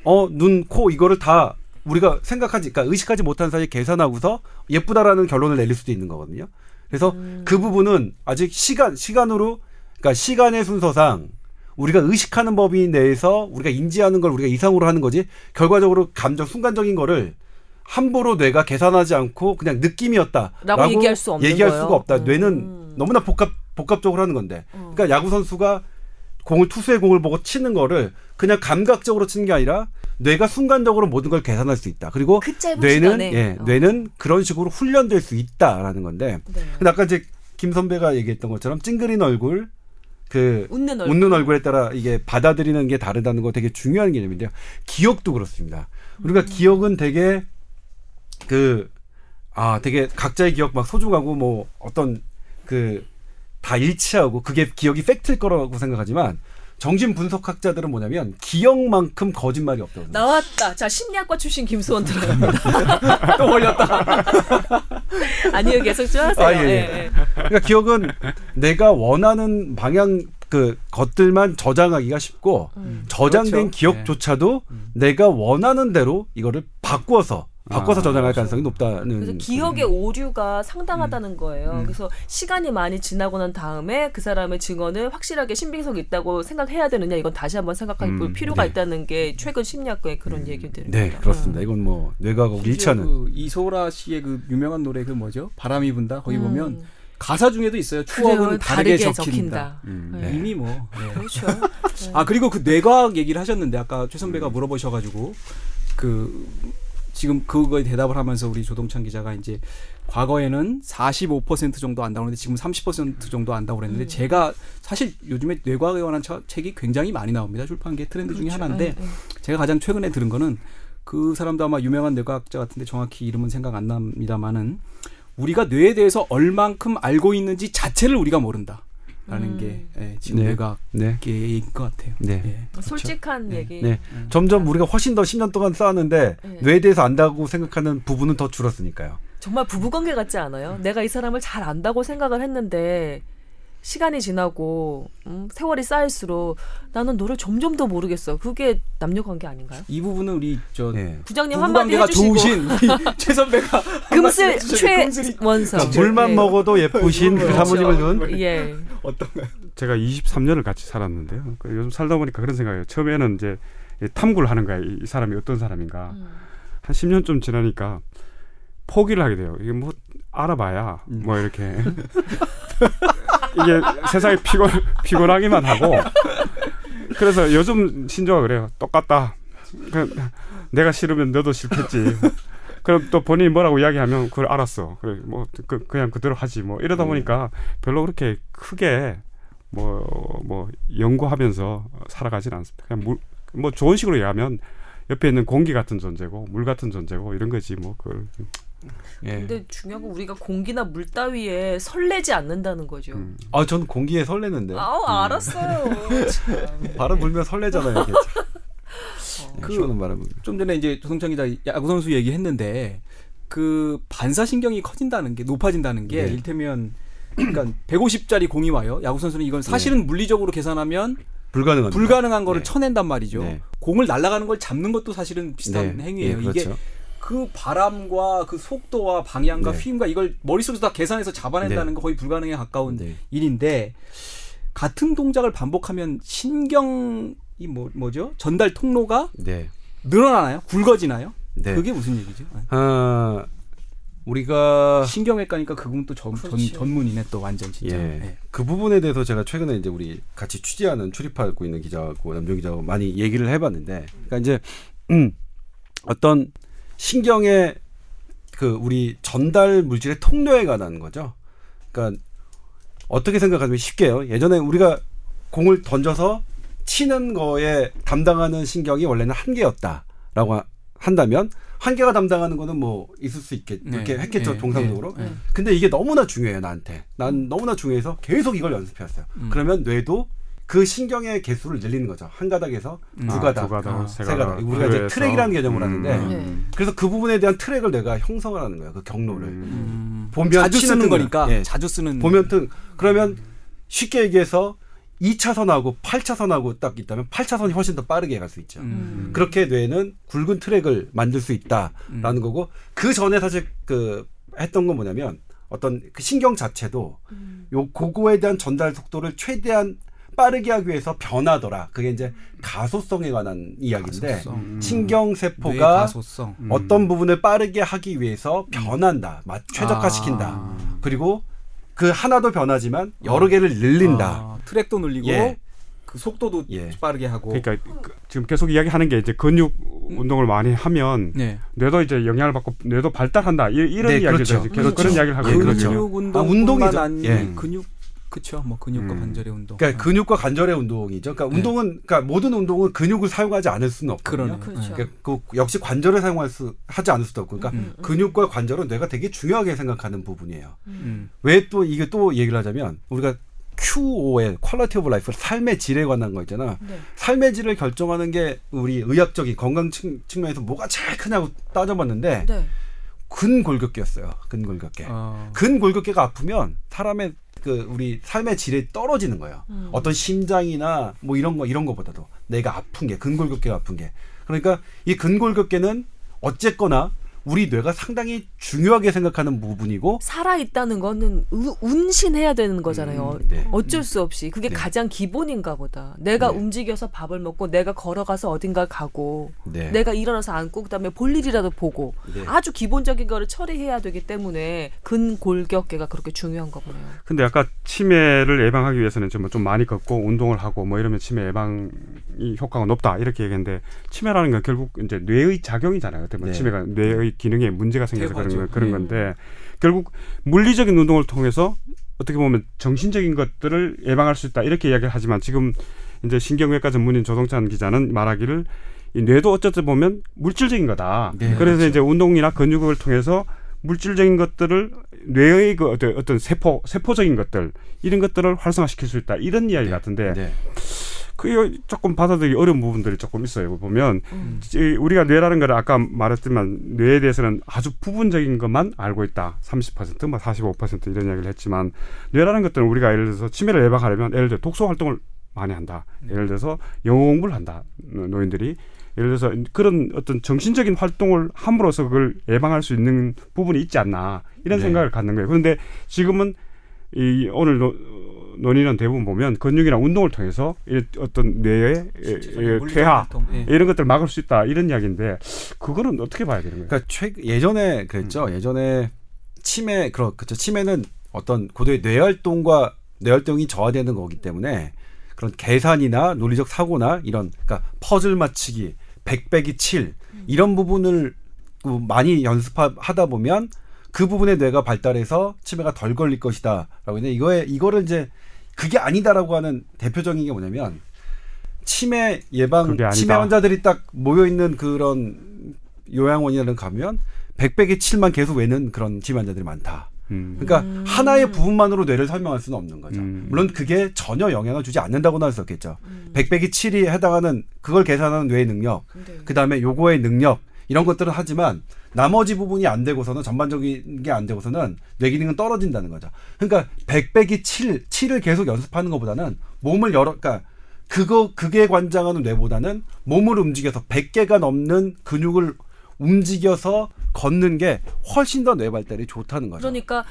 어 눈 코 이거를 다 우리가 생각하지 그러니까 의식하지 못한 사이에 계산하고서 예쁘다라는 결론을 내릴 수도 있는 거거든요. 그래서 음. 그 부분은 아직 시간 시간으로 그러니까 시간의 순서상 우리가 의식하는 범위 내에서 우리가 인지하는 걸 우리가 이상으로 하는 거지 결과적으로 감정 순간적인 거를 함부로 뇌가 계산하지 않고 그냥 느낌이었다라고 라고 얘기할 수 없는 얘기할 거예요? 수가 없다. 음. 뇌는 너무나 복합 복합적으로 하는 건데. 어. 그러니까 야구 선수가 공을 투수의 공을 보고 치는 거를 그냥 감각적으로 치는 게 아니라 뇌가 순간적으로 모든 걸 계산할 수 있다. 그리고 그 뇌는 시간에. 예, 어. 뇌는 그런 식으로 훈련될 수 있다라는 건데. 네. 근데 아까 이제 김 선배가 얘기했던 것처럼 찡그린 얼굴 그 웃는 얼굴. 웃는 얼굴에 따라 이게 받아들이는 게 다르다는 거 되게 중요한 개념인데요. 기억도 그렇습니다. 우리가 음. 기억은 되게 그 아 되게 각자의 기억 막 소중하고 뭐 어떤 그 다 일치하고 그게 기억이 팩트일 거라고 생각하지만 정신 분석학자들은 뭐냐면 기억만큼 거짓말이 없다고. 나왔다. 자 심리학과 출신 김수원 [laughs] 들어갑니다. 또 걸렸다. [laughs] 아니요 계속 좀 하세요. 아, 예, 예. 예, 예. 그러니까 기억은 내가 원하는 방향 그 것들만 저장하기가 쉽고 음. 저장된 그렇죠. 기억조차도 내가 원하는 대로 이거를 바꾸어서 바꿔서 아, 저장할 가능성이 높다는. 그래서 기억의 오류가 상당하다는 거예요. 음. 그래서 시간이 많이 지나고 난 다음에 그 사람의 증언을 확실하게 신빙성이 있다고 생각해야 되느냐 이건 다시 한번 생각해 볼 음, 필요가 네. 있다는 게 최근 심리학과의 그런 얘기들입니다. 네 그렇습니다. 이건 뭐 뇌과학하고 일치하는. 그 이소라 씨의 그 유명한 노래 그 뭐죠? 바람이 분다. 거기 음. 보면 가사 중에도 있어요. 추억은 그래요. 다르게, 다르게 적힌다. 적힌다. 음. 네. 이미 뭐. 네. 그렇죠. [laughs] 아 그리고 그 뇌과학 얘기를 하셨는데 아까 최 선배가 물어보셔가지고 그 지금 그거에 대답을 하면서 우리 조동찬 기자가 이제 과거에는 45% 정도 안다고 그랬는데 지금 30% 정도 안다고 그랬는데 음. 제가 사실 요즘에 뇌과학에 관한 차- 책이 굉장히 많이 나옵니다 출판계 트렌드 중에 그렇죠. 하나인데 네, 네. 제가 가장 최근에 들은 거는 그 사람도 아마 유명한 뇌과학자 같은데 정확히 이름은 생각 안 납니다만은 우리가 뇌에 대해서 얼만큼 알고 있는지 자체를 우리가 모른다 라는 음. 게 예, 지금 네. 뇌과학의 네. 얘기인 것 같아요. 네. 예. 솔직한 네. 얘기. 네. 점점 우리가 훨씬 더 10년 동안 쌓았는데 네. 뇌에 대해서 안다고 생각하는 부분은 더 줄었으니까요. 정말 부부관계 같지 않아요? 내가 이 사람을 잘 안다고 생각을 했는데 시간이 지나고 음, 세월이 쌓일수록 나는 너를 점점 더 모르겠어. 그게 남녀 관계 아닌가요? 이 부분은 우리 저 네. 부장님 한마디 해주시고 좋으신 [laughs] 최 선배가 금슬 최원성 물만 네. 먹어도 예쁘신 그. 사모님을 둔. 예. 어떤가요? 제가 23년을 같이 살았는데요. 그 요즘 살다 보니까 그런 생각이에요. 처음에는 이제 이 탐구를 하는 거야. 이, 이 사람이 어떤 사람인가. 음. 한 10년쯤 지나니까 포기를 하게 돼요. 이게 뭐 알아봐야 음. 뭐 이렇게 [laughs] 이게 세상에 피곤 피곤하기만 하고 그래서 요즘 신조가 그래요. 똑같다. 그, 내가 싫으면 너도 싫겠지. 그럼 또 본인이 뭐라고 이야기하면 그걸 알았어. 그래 뭐 그, 그냥 그대로 하지 뭐 이러다 보니까 별로 그렇게 크게 뭐뭐 연구하면서 살아가진 않습니다. 그냥 물, 뭐 좋은 식으로 얘기하면 옆에 있는 공기 같은 존재고 물 같은 존재고 이런 거지 뭐 그걸 예. 근데 중요한 건 우리가 공기나 물 따위에 설레지 않는다는 거죠. 음. 아, 전 공기에 설레는데. 아우 알았어요. [laughs] 참. 바람 불면 설레잖아요. 이게. 그- 그 시원한 바람. 좀 전에 이제 조성찬 기자 야구 선수 얘기했는데 그 반사 신경이 커진다는 게 높아진다는 게 네. 일테면 그러니까 150짜리 공이 와요. 야구 선수는 이건 사실은 물리적으로 계산하면 불가능한. 불가능한 거를 네. 쳐낸단 말이죠. 네. 공을 날아가는 걸 잡는 것도 사실은 비슷한 네. 행위예요. 예, 이게 그렇죠. 그 바람과 그 속도와 방향과 네. 휘임과 이걸 머릿속에서 다 계산해서 잡아낸다는 거 거의 불가능에 가까운 네. 일인데 같은 동작을 반복하면 신경이 뭐 뭐죠? 전달 통로가 네. 늘어나나요? 굵어지나요? 네. 그게 무슨 얘기죠? 아, 우리가 신경외과니까 그건 또 전, 전, 그렇지. 전문이네 또 완전 진짜. 예. 네. 그 부분에 대해서 제가 최근에 이제 우리 같이 취재하는 출입하고 있는 기자하고 남정 기자하고 많이 얘기를 해봤는데, 그러니까 이제 음, 어떤 신경의 그 우리 전달 물질의 통로에 관한 거죠. 그러니까 어떻게 생각하면 쉽게요. 예전에 우리가 공을 던져서 치는 거에 담당하는 신경이 원래는 한 개였다라고 하- 한다면 한 개가 담당하는 거는 뭐 있을 수 있겠 네. 이렇게 했겠죠 네. 정상적으로. 네. 네. 근데 이게 너무나 중요해요 나한테. 난 너무나 중요해서 계속 이걸 연습해왔어요. 음. 그러면 뇌도 그 신경의 개수를 늘리는 거죠. 한 가닥에서 음. 두 아, 가닥, 두 가닥, 아, 세세 가닥. 가닥. 우리가 이제 그래서- 트랙이라는 개념을 음. 하는데 네. 그래서 그 부분에 대한 트랙을 내가 형성을 하는 거예요. 그 경로를. 음. 음. 보면 자주 쓰는 거니까 예. 자주 쓰는 보면 등 그러면 쉽게 얘기해서 2차선하고 8차선하고 딱 있다면 8차선이 훨씬 더 빠르게 갈 수 있죠. 음. 그렇게 뇌는 굵은 트랙을 만들 수 있다라는 음. 거고 그 전에 사실 그 했던 건 뭐냐면 어떤 그 신경 자체도 음. 요 그거에 대한 전달 속도를 최대한 빠르게 하기 위해서 변하더라. 그게 이제 가소성에 관한 이야기인데 가소성. 음. 신경 뇌 세포가 가소성. 음. 어떤 부분을 빠르게 하기 위해서 변한다, 맛 최적화시킨다. 아. 그리고 그 하나도 변하지만 여러 개를 늘린다. 아, 트랙도 늘리고 예. 그 속도도 예. 빠르게 하고. 그러니까 그- 지금 계속 이야기하는 게 이제 근육 운동을 많이 하면 네. 뇌도 이제 영향을 받고 뇌도 발달한다 이, 이런 네, 이야기죠. 그렇죠. 계속 그렇죠. 그런 이야기를 하고 예, 있거든요. 그렇죠. 근육 아, 운동뿐만 운동이죠. 아니 예. 근육 그렇죠. 뭐 근육과 음. 관절의 운동. 그러니까 근육과 관절의 운동이죠. 그러니까 네. 운동은 그러니까 모든 운동은 근육을 사용하지 않을 수는 없거든요. 그렇죠. 그러니까 그 역시 관절을 사용할 수 하지 않을 수도 없고, 그러니까 음. 근육과 관절은 뇌가 되게 중요하게 생각하는 부분이에요. 음. 왜또 이게 또 얘기를 하자면 우리가 QOL quality of life 삶의 질에 관한 거 있잖아. 네. 삶의 질을 결정하는 게 우리 의학적인 건강 측, 측면에서 뭐가 제일 크냐고 따져봤는데 네. 근골격계였어요. 근골격계. 어. 근골격계가 아프면 사람의 그 우리 삶의 질이 떨어지는 거예요. 음. 어떤 심장이나 뭐 이런 거 이런 거보다도 내가 아픈 게 근골격계가 아픈 게 그러니까 이 근골격계는 어쨌거나 우리 뇌가 상당히 중요하게 생각하는 부분이고 살아 있다는 거는 우- 운신해야 되는 거잖아요. 음, 네. 어쩔 수 없이 그게 네. 가장 기본인가 보다. 내가 네. 움직여서 밥을 먹고 내가 걸어가서 어딘가 가고 네. 내가 일어나서 앉고 그다음에 볼 일이라도 보고 네. 아주 기본적인 거를 처리해야 되기 때문에 근골격계가 그렇게 중요한 거군요. 근데 아까 치매를 예방하기 위해서는 좀, 좀 많이 걷고 운동을 하고 뭐 이러면 치매 예방 이 효과가 높다 이렇게 얘기했는데 치매라는 건 결국 이제 뇌의 작용이잖아요. 어떻게 네. 치매가 뇌의 기능에 문제가 생겨서 그런, 퇴화죠. 거- 그런 음. 건데 결국 물리적인 운동을 통해서 어떻게 보면 정신적인 것들을 예방할 수 있다 이렇게 이야기를 하지만 지금 이제 신경외과 전문인 조동찬 기자는 말하기를 이 뇌도 어쨌든 보면 물질적인 거다. 네, 그래서 그렇죠. 이제 운동이나 근육을 통해서 물질적인 것들을 뇌의 그 어떤, 세포 세포적인 것들 이런 것들을 활성화시킬 수 있다 이런 이야기 같은데 네. 그 조금 받아들이기 어려운 부분들이 조금 있어요. 보면 음. 이 우리가 뇌라는 걸 아까 말했지만 뇌에 대해서는 아주 부분적인 것만 알고 있다. 30%, 뭐 45% 이런 이야기를 했지만 뇌라는 것들은 우리가 예를 들어서 치매를 예방하려면 예를 들어 독서 활동을 많이 한다. 예를 들어서 영어 공부를 한다. 노인들이 예를 들어서 그런 어떤 정신적인 활동을 함으로써 그걸 예방할 수 있는 부분이 있지 않나 이런 네. 생각을 갖는 거예요. 그런데 지금은 이 오늘 노, 논의는 대부분 보면 근육이나 운동을 통해서 이 어떤 뇌의 실제적인 예, 퇴화 활동. 예. 이런 것들 을 막을 수 있다 이런 이야기인데 그거는 어떻게 봐야 되는 거예요? 그러니까 최 예전에 그랬죠. 예전에 치매 그렇 그죠. 치매는 어떤 고도의 뇌활동과 뇌활동이 저하되는 거기 때문에 그런 계산이나 논리적 사고나 이런 그러니까 퍼즐 맞추기, 백배기 칠 이런 부분을 그 많이 연습하다 보면 그 부분의 뇌가 발달해서 치매가 덜 걸릴 것이다라고 했는데 이거에 이거를 이제 그게 아니다라고 하는 대표적인 게 뭐냐면 치매 예방. 치매 환자들이 딱 모여 있는 그런 요양원이라는 가면 백백의 칠만 계속 외는 그런 치매 환자들이 많다. 음. 그러니까 음. 하나의 부분만으로 뇌를 설명할 수는 없는 거죠. 음. 물론 그게 전혀 영향을 주지 않는다고는 할 수 없겠죠. 음. 백백이 칠이 해당하는 그걸 계산하는 뇌의 능력, 네. 그 다음에 요거의 능력 이런 것들은 하지만 나머지 부분이 안 되고서는 전반적인 게 안 되고서는 뇌 기능은 떨어진다는 거죠. 그러니까 백백이 칠, 칠을 계속 연습하는 것보다는 몸을 여러, 그러니까 그거 그게 관장하는 뇌보다는 몸을 움직여서 100개가 넘는 근육을 움직여서 걷는 게 훨씬 더 뇌 발달이 좋다는 거죠. 그러니까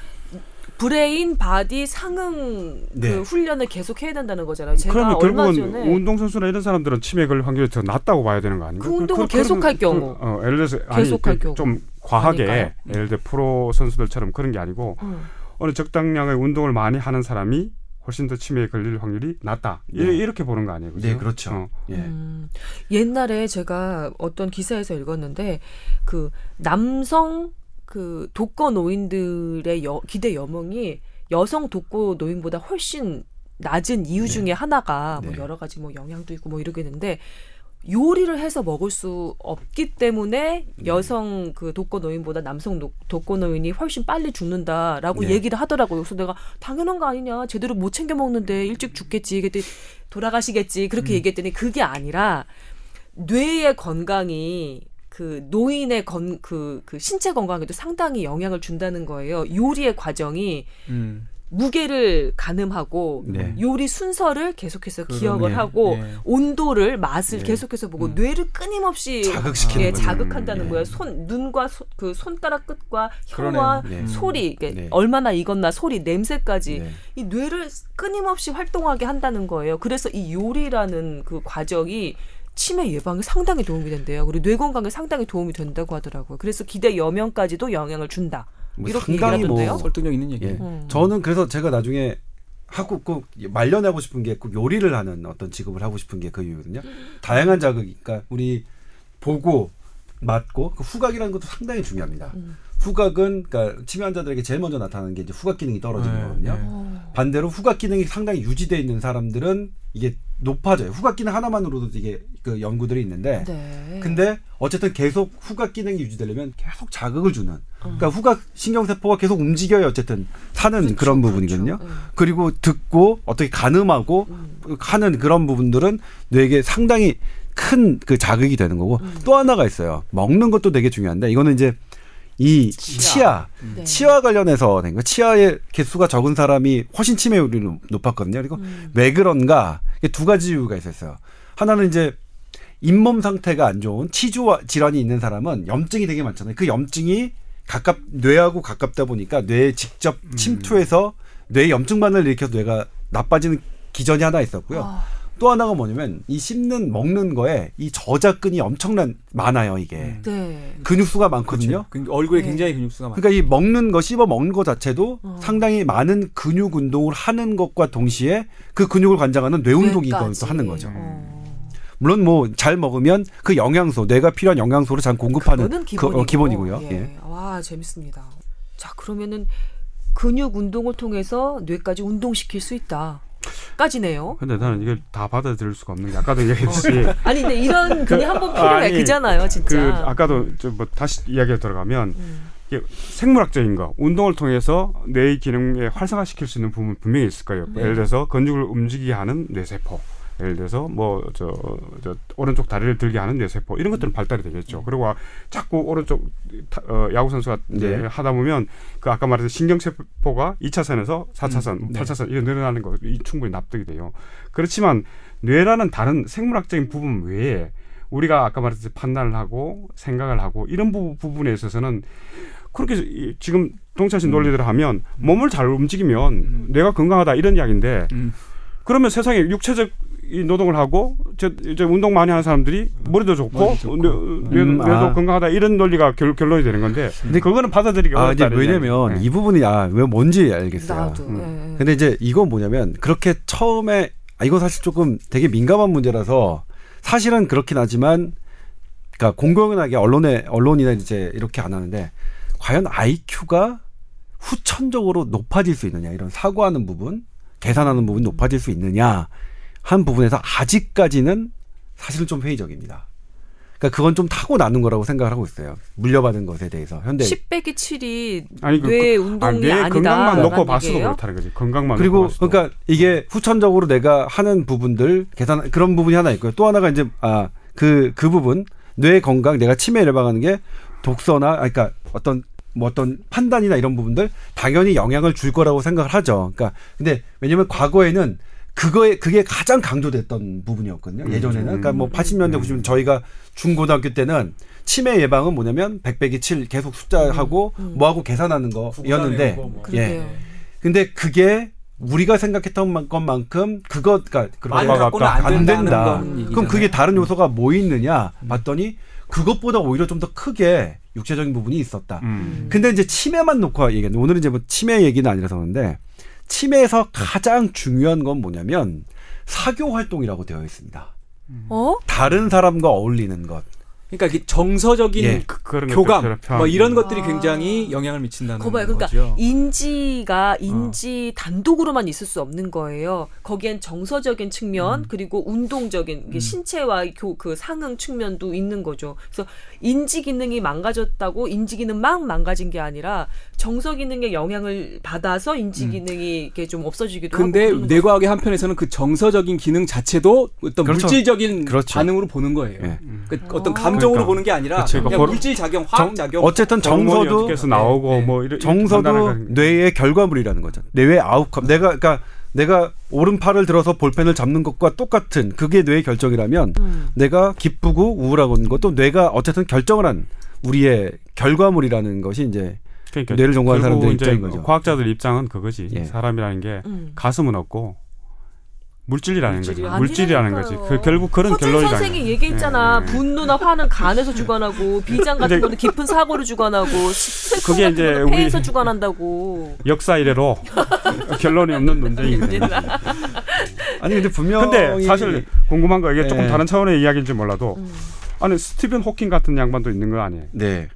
brain body 상응 네. 그 훈련을 계속 해야 된다는 거잖아요. 제가 그러면 얼마 결국은 전에 운동 선수나 이런 사람들은 치매 걸릴 확률이 더 낮다고 봐야 되는 거 아닌가? 그 운동을 계속할 경우. 어, 예를 들어서 아니, 계속할 그 경우. 좀 과하게 아닐까요? 예를 들어 프로 선수들처럼 그런 게 아니고 음. 어느 적당량의 운동을 많이 하는 사람이 훨씬 더 치매에 걸릴 확률이 낮다. 이- 네. 이렇게 보는 거 아니에요? 그죠? 네, 그렇죠. 어. 예. 음, 옛날에 제가 어떤 기사에서 읽었는데 그 남성 그 독거 노인들의 여, 기대 여몽이 여성 독거 노인보다 훨씬 낮은 이유 네. 중에 하나가 뭐 네. 여러 가지 뭐 영향도 있고 뭐 이러겠는데 요리를 해서 먹을 수 없기 때문에 네. 여성 그 독거 노인보다 남성 독- 독거 노인이 훨씬 빨리 죽는다라고 네. 얘기를 하더라고요. 그래서 내가 당연한 거 아니냐. 제대로 못 챙겨 먹는데 일찍 죽겠지. 그랬더니 돌아가시겠지. 그렇게 음. 얘기했더니 그게 아니라 뇌의 건강이 그 노인의 건 그 그 신체 건강에도 상당히 영향을 준다는 거예요. 요리의 과정이 음. 무게를 가늠하고 네. 요리 순서를 계속해서 그러네. 기억을 하고 예. 온도를 맛을 네. 계속해서 보고 음. 뇌를 끊임없이 자극시키는 예. 자극한다는 음, 거예요. 예. 손 눈과 소, 그 손가락 끝과. 혀와 네. 소리 네. 얼마나 익었나 소리 냄새까지 네. 이 뇌를 끊임없이 활동하게 한다는 거예요. 그래서 이 요리라는 그 과정이 치매 예방에 상당히 도움이 된대요. 그리고 뇌 건강에 상당히 도움이 된다고 하더라고요. 그래서 기대 여명까지도 영향을 준다. 뭐 이렇게 상당히 뭐 하던데요. 설득력 있는 얘기예요. 예. 음. 저는 그래서 제가 나중에 하고 꼭 말년하고 싶은 게 꼭 요리를 하는 어떤 직업을 하고 싶은 게 그 이유거든요. 다양한 자극, 그러니까 우리 보고 맞고 그 후각이라는 것도 상당히 중요합니다. 음. 후각은 그러니까 치매 환자들에게 제일 먼저 나타나는 게 이제 후각 기능이 떨어지는 네, 거거든요. 네. 어. 반대로 후각 기능이 상당히 유지돼 있는 사람들은 이게 높아져요. 후각 기능 하나만으로도 이게 그 연구들이 있는데 네. 근데 어쨌든 계속 후각 기능이 유지되려면 계속 자극을 주는. 어. 그러니까 후각 신경 세포가 계속 움직여야 어쨌든 사는 그렇죠, 그런 부분이거든요. 그렇죠. 네. 그리고 듣고 어떻게 가늠하고 음. 하는 그런 부분들은 뇌에게 상당히 큰 그 자극이 되는 거고 음. 또 하나가 있어요. 먹는 것도 되게 중요한데 이거는 이제 이 치아, 네. 치아 관련해서 된 거. 치아의 개수가 적은 사람이 훨씬 치매율이 높- 높았거든요. 그리고 음. 왜 그런가? 두 가지 이유가 있었어요. 하나는 이제 잇몸 상태가 안 좋은 치주 질환이 있는 사람은 염증이 되게 많잖아요. 그 염증이 가깝 뇌하고 가깝다 보니까 뇌에 직접 침투해서 뇌에 염증반을 일으켜서 뇌가 나빠지는 기전이 하나 있었고요. 아, 또 하나가 뭐냐면 이 씹는 먹는 거에 이 저작근이 엄청난 많아요 이게 네. 근육수가 많거든요. 그 얼굴에 네. 굉장히 근육수가 많아요. 그러니까 이 먹는 거 씹어 먹는 거 자체도 어. 상당히 많은 근육 운동을 하는 것과 동시에 그 근육을 관장하는 뇌 운동이 뇌까지. 또 하는 거죠. 어. 물론 뭐 잘 먹으면 그 영양소 뇌가 필요한 영양소를 잘 공급하는 그거는 그, 기본이고. 어, 기본이고요. 예. 예. 와 재밌습니다. 자 그러면은 근육 운동을 통해서 뇌까지 운동시킬 수 있다. 까지네요. 근데 나는 이걸 다 받아들일 수가 없는 게 아까도 얘기했듯이 아니 근데 이런 그게 한 번 필요해 아니, 그잖아요, 진짜. 그 아까도 저뭐 다시 이야기가 들어가면 음. 이게 생물학적인 거 운동을 통해서 뇌의 기능에 활성화시킬 수 있는 부분 분명히 있을 거예요. 네. 예를 들어서 건축을 움직이게 하는 뇌세포. 예를 들어서 뭐저 저 오른쪽 다리를 들게 하는 뇌세포 이런 것들은 발달이 되겠죠. 그리고 아, 자꾸 오른쪽 타- 어, 야구 선수가 네. 하다 보면 그 아까 말했던 신경세포가 2차선에서 4차선, 음, 네. 8차선 이렇게 늘어나는 거 이 충분히 납득이 돼요. 그렇지만 뇌라는 다른 생물학적인 부분 외에 우리가 아까 말했듯이 판단을 하고 생각을 하고 이런 부, 부분에 있어서는 그렇게 이- 지금 동찬 씨 논리대로 하면 몸을 잘 움직이면 음. 뇌가 건강하다 이런 이야기인데 음. 그러면 세상에 육체적 이 노동을 하고 저, 저 운동 많이 하는 사람들이 머리도 좋고 머리도 좋고. 뇌, 뇌, 음, 뇌도 아. 건강하다 이런 논리가 결, 결론이 되는 건데 근데 그거는 받아들이기 아 이제 어렵다 왜냐면 이 부분이 아 왜 뭔지 알겠어요. 나도. 음. 예. 근데 이제 이건 뭐냐면 그렇게 처음에 아 이건 사실 조금 되게 민감한 문제라서 사실은 그렇긴 하지만 그러니까 공공연하게 언론에 언론이나 이제 이렇게 안 하는데 과연 IQ가 후천적으로 높아질 수 있느냐 이런 사고하는 부분 계산하는 부분이 높아질 수 있느냐 한 부분에서 아직까지는 사실은 좀 회의적입니다. 그러니까 그건 좀 타고 나는 거라고 생각을 하고 있어요. 물려받은 것에 대해서 현대 10 빼기 7이 아니 그, 뇌 그- 운동이 아니, 뇌 아니다. 건강만 놓고 라는 봤어도? 그렇다는 거지 건강만 그리고. 그러니까 이게 후천적으로 내가 하는 부분들 계산 그런 부분이 하나 있고요. 또 하나가 이제 아그그 부분 뇌 건강 내가 치매 예방하는 게 독서나 아 그러니까 어떤 뭐 어떤 판단이나 이런 부분들 당연히 영향을 줄 거라고 생각을 하죠. 그러니까 근데 왜냐면 과거에는 그거에 그게 가장 강조됐던 부분이었거든요. 예전에는 그러니까 뭐 80년대 90년대 저희가 중고등학교 때는 치매 예방은 뭐냐면 100 빼기 7 계속 숫자하고 음. 뭐하고 계산하는 거였는데 뭐. 예. 근데 그게 우리가 생각했던 만- 것만큼 그것 그러니까 많이 그렇게 갖고는 안, 안 된다는 된다. 건 그럼. 그게 다른 요소가 뭐 있느냐 봤더니 그것보다 오히려 좀 더 크게 육체적인 부분이 있었다. 음. 근데 이제 치매만 놓고 얘기했는데 오늘은 이제 뭐 치매 얘기는 아니라서 그런데 치매에서 가장 중요한 건 뭐냐면 사교 활동이라고 되어 있습니다. 어? 다른 사람과 어울리는 것. 그러니까 이게 정서적인 예. 그, 그런 교감. 뭐 이런 것들이 아. 굉장히 영향을 미친다는 거 봐요. 그러니까 거죠. 인지가 인지 단독으로만 있을 수 없는 거예요. 거기엔 정서적인 측면 음. 그리고 운동적인 이게 신체와 교, 그 상응 측면도 있는 거죠. 그래서 인지 기능이 망가졌다고 인지 기능 막 망가진 게 아니라 정서 기능에 영향을 받아서 인지 기능이 이게 좀 없어지기도 음. 근데 하고 그러는 뇌과학의 한편에서는 그 정서적인 기능 자체도 어떤 그렇죠. 물질적인 그렇죠. 반응으로 보는 거예요. 예. 그 아. 어떤 감 정으로 그러니까. 보는 게 아니라 그치, 그냥 그러니까 물질 작용, 화학 정- 작용. 어쨌든 정서도 해서 나오고 네, 네. 뭐 이런 정서도 뇌의 결과물이라는 거죠. 뇌의 아웃컴. 내가 그러니까 내가 오른팔을 들어서 볼펜을 잡는 것과 똑같은 그게 뇌의 결정이라면 음. 내가 기쁘고 우울하고는 것도 뇌가 어쨌든 결정을 한 우리의 결과물이라는 것이 이제 그러니까 뇌를 전공하는 이제 입장인 거죠. 과학자들 입장은 그거지. 예. 사람이라는 게 음. 가슴은 없고 물질이라는 거지. 물질이라는 거지. 그 결국 그런 결론이 선생이 얘기했잖아. 예, 예. 분노나 화는 간에서 [laughs] 주관하고 비장 같은 거는 깊은 사고를 주관하고 슬픔 그게 같은 이제 거는 우리- 폐에서 주관한다고. 역사 이래로 [laughs] 결론이 없는 논쟁입니다. [laughs] 아니 근데 분명히 근데 사실 궁금한 거 이게 조금 예. 다른 차원의 이야기인지 몰라도 음. 아니 스티븐 호킹 같은 양반도 있는 거 아니에요? 네.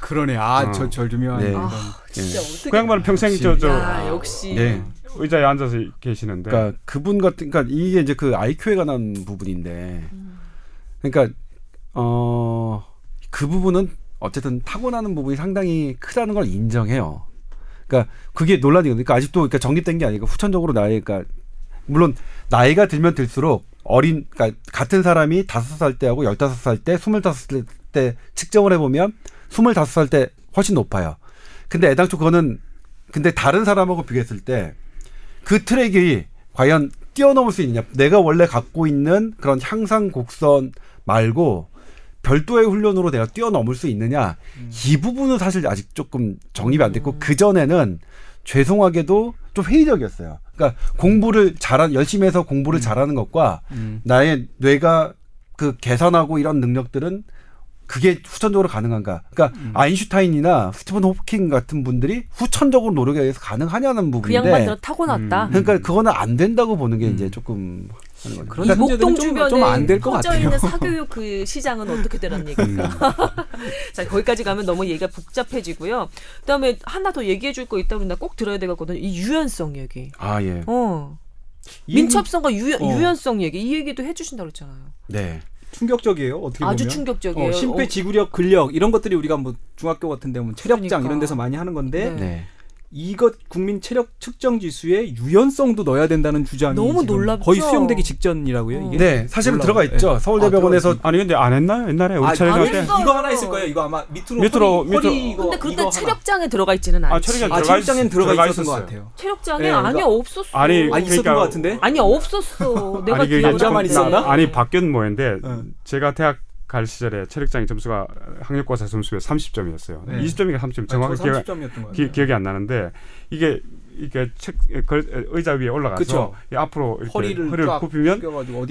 그러네. 아, 어. 저, 저 유명한 네. 아, 진짜 어떻게 그 양반은 평생 역시. 저, 저 야, 역시 네. 의자에 앉아서 계시는데 그러니까 그분 같은 그러니까 이게 이제 그 IQ에 관한 부분인데 그러니까 어 그 부분은 어쨌든 타고나는 부분이 상당히 크다는 걸 인정해요. 그러니까 그게 논란이거든요. 그러니까 아직도 그러니까 정립된 게 아니고 후천적으로 나이 그러니까 물론 나이가 들면 들수록 어린 그러니까 같은 사람이 다섯 살 때하고 열다섯 살 때, 스물다섯 살 때 측정을 해 보면 스물다섯 살 때 훨씬 높아요. 근데 애당초 그거는 근데 다른 사람하고 비교했을 때 그 트랙이 과연 뛰어넘을 수 있느냐. 내가 원래 갖고 있는 그런 향상 곡선 말고 별도의 훈련으로 내가 뛰어넘을 수 있느냐. 이 부분은 사실 아직 조금 정립이 안 됐고 그 전에는 죄송하게도 좀 회의적이었어요. 그러니까 공부를 잘한 열심히 해서 공부를 잘하는 것과 음. 나의 뇌가 그 계산하고 이런 능력들은 그게 후천적으로 가능한가? 그러니까 음. 아인슈타인이나 스티븐 호킹 같은 분들이 후천적으로 노력에 의해서 가능하냐는 그 부분인데 양반들은 타고났다. 그러니까 그거는 안 된다고 보는 게 음. 이제 조금 하는 거죠. 그런 이 문제들은 목동 좀- 주변에 좀안될것. 있는 사교육 그 시장은 어떻게 되라는 얘기인가? [laughs] 자 거기까지 가면 너무 얘기가 복잡해지고요. 그다음에 하나 더 얘기해 줄 거 있다 그러나 꼭 들어야 되거든요. 이 유연성 얘기. 아 예. 어. 이 민첩성과 유연, 어. 유연성 얘기 이 얘기도 해주신다 그랬잖아요. 네. 충격적이에요. 어떻게 아주 보면. 충격적이에요. 어, 심폐지구력, 근력 이런 것들이 우리가 뭐 중학교 같은데 뭐 체력장 그러니까. 이런 데서 많이 하는 건데 네. 네. 이것 국민 체력 측정 지수에 유연성도 넣어야 된다는 주장이 너무 놀랍죠? 거의 수용되기 직전이라고요. 이게 네, 사실은. 들어가 있죠. 네. 서울대병원에서 아, 아니 근데 안 했나요 옛날에 우리 아, 안 때. 이거 하나 있을 거예요. 이거 아마 밑으로 밑으로, 허리, 허리 밑으로. 이거 근데 그때 이거 하나. 체력장에 들어가 있지는 않지. 아, 체력장에 아 들어가 체력장엔 있- 들어가, 들어가 있었던 것. 같아요. 체력장에 네, 아니 그러니까- 없었어. 아니, 아 있었던 그러니까- 것 같은데. 아니 없었어. 내가 아니 하는데. 있었나? 아니 바뀐 뭐인데 응. 제가 대학 갈 시절에 체력장애 점수가 학력고사 점수가 30점이었어요. 네. 20점인가 30점 정확히 기억, 30점이었던 것 기, 같아요. 기억이 안 나는데 이게 이게 책 걸, 의자 위에 올라가서. 이 앞으로 이렇게 허리를, 허리를, 쫙 굽히면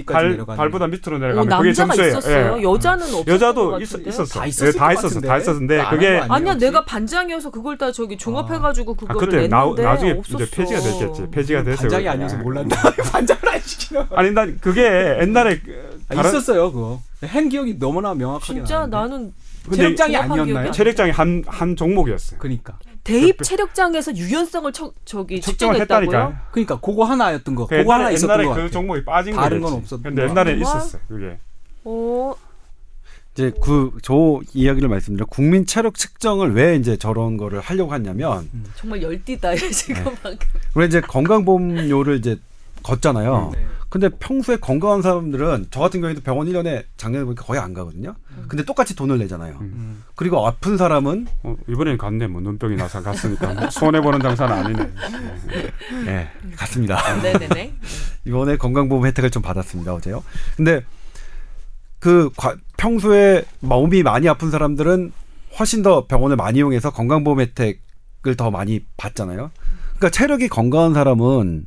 발 발보다 밑으로 어, 내려가면 그게 남자가 점수예요. 있었어요. 예. 여자는 것 여자도 있? 있었어. 다 예, 있었을 다것 있었어. 다 있었는데 안 그게 아니야? 내가 반장이어서 그걸 다 저기 종합해 가지고 아, 그거를 그때 나, 냈는데 나중에 없었어. 이제 폐지가 됐겠지. 폐지가 돼서 반장이. 아니어서 몰랐는데 [laughs] 반장을 안 시키나. 아니 난 그게 옛날에 그 아, 다른 있었어요 그거. 한 기억이 너무나 명확하게 진짜 나는데. 나는 체력장이 아니었나요? 체력장이 한 한 종목이었어요. 그러니까. 대입 체력장에서 유연성을 쳐, 저기 측정을 측정했다고요? 했다니까. 그러니까 그거 하나였던 거. 그 그거 하나 옛날에, 있었던 옛날에 거그 같아요. 종목이 빠진 다른 거겠지. 건 없었던 근데. 옛날에 정말? 있었어 그게. 어, 이제 그 저 이야기를 말씀드려 국민 체력 측정을 왜 이제 저런 거를 하려고 하냐면 정말 열띠다 지금 네. 방금. 우리 이제 건강보험료를 이제 걷잖아요. 네. 근데 평소에 건강한 사람들은 저 같은 경우에도 병원 1년에 작년에 보니까 거의 안 가거든요. 근데 똑같이 돈을 내잖아요. 음. 그리고 아픈 사람은 어, 이번엔 갔네 뭐 눈병이 나서 갔으니까 손해 보는 장사는 아니네. 예, 갔습니다. 네네네. [laughs] 이번에 건강보험 혜택을 좀 받았습니다 어제요. 근데 그 과- 평소에 몸이 많이 아픈 사람들은 훨씬 더 병원을 많이 이용해서 건강보험 혜택을 더 많이 받잖아요. 그러니까 체력이 건강한 사람은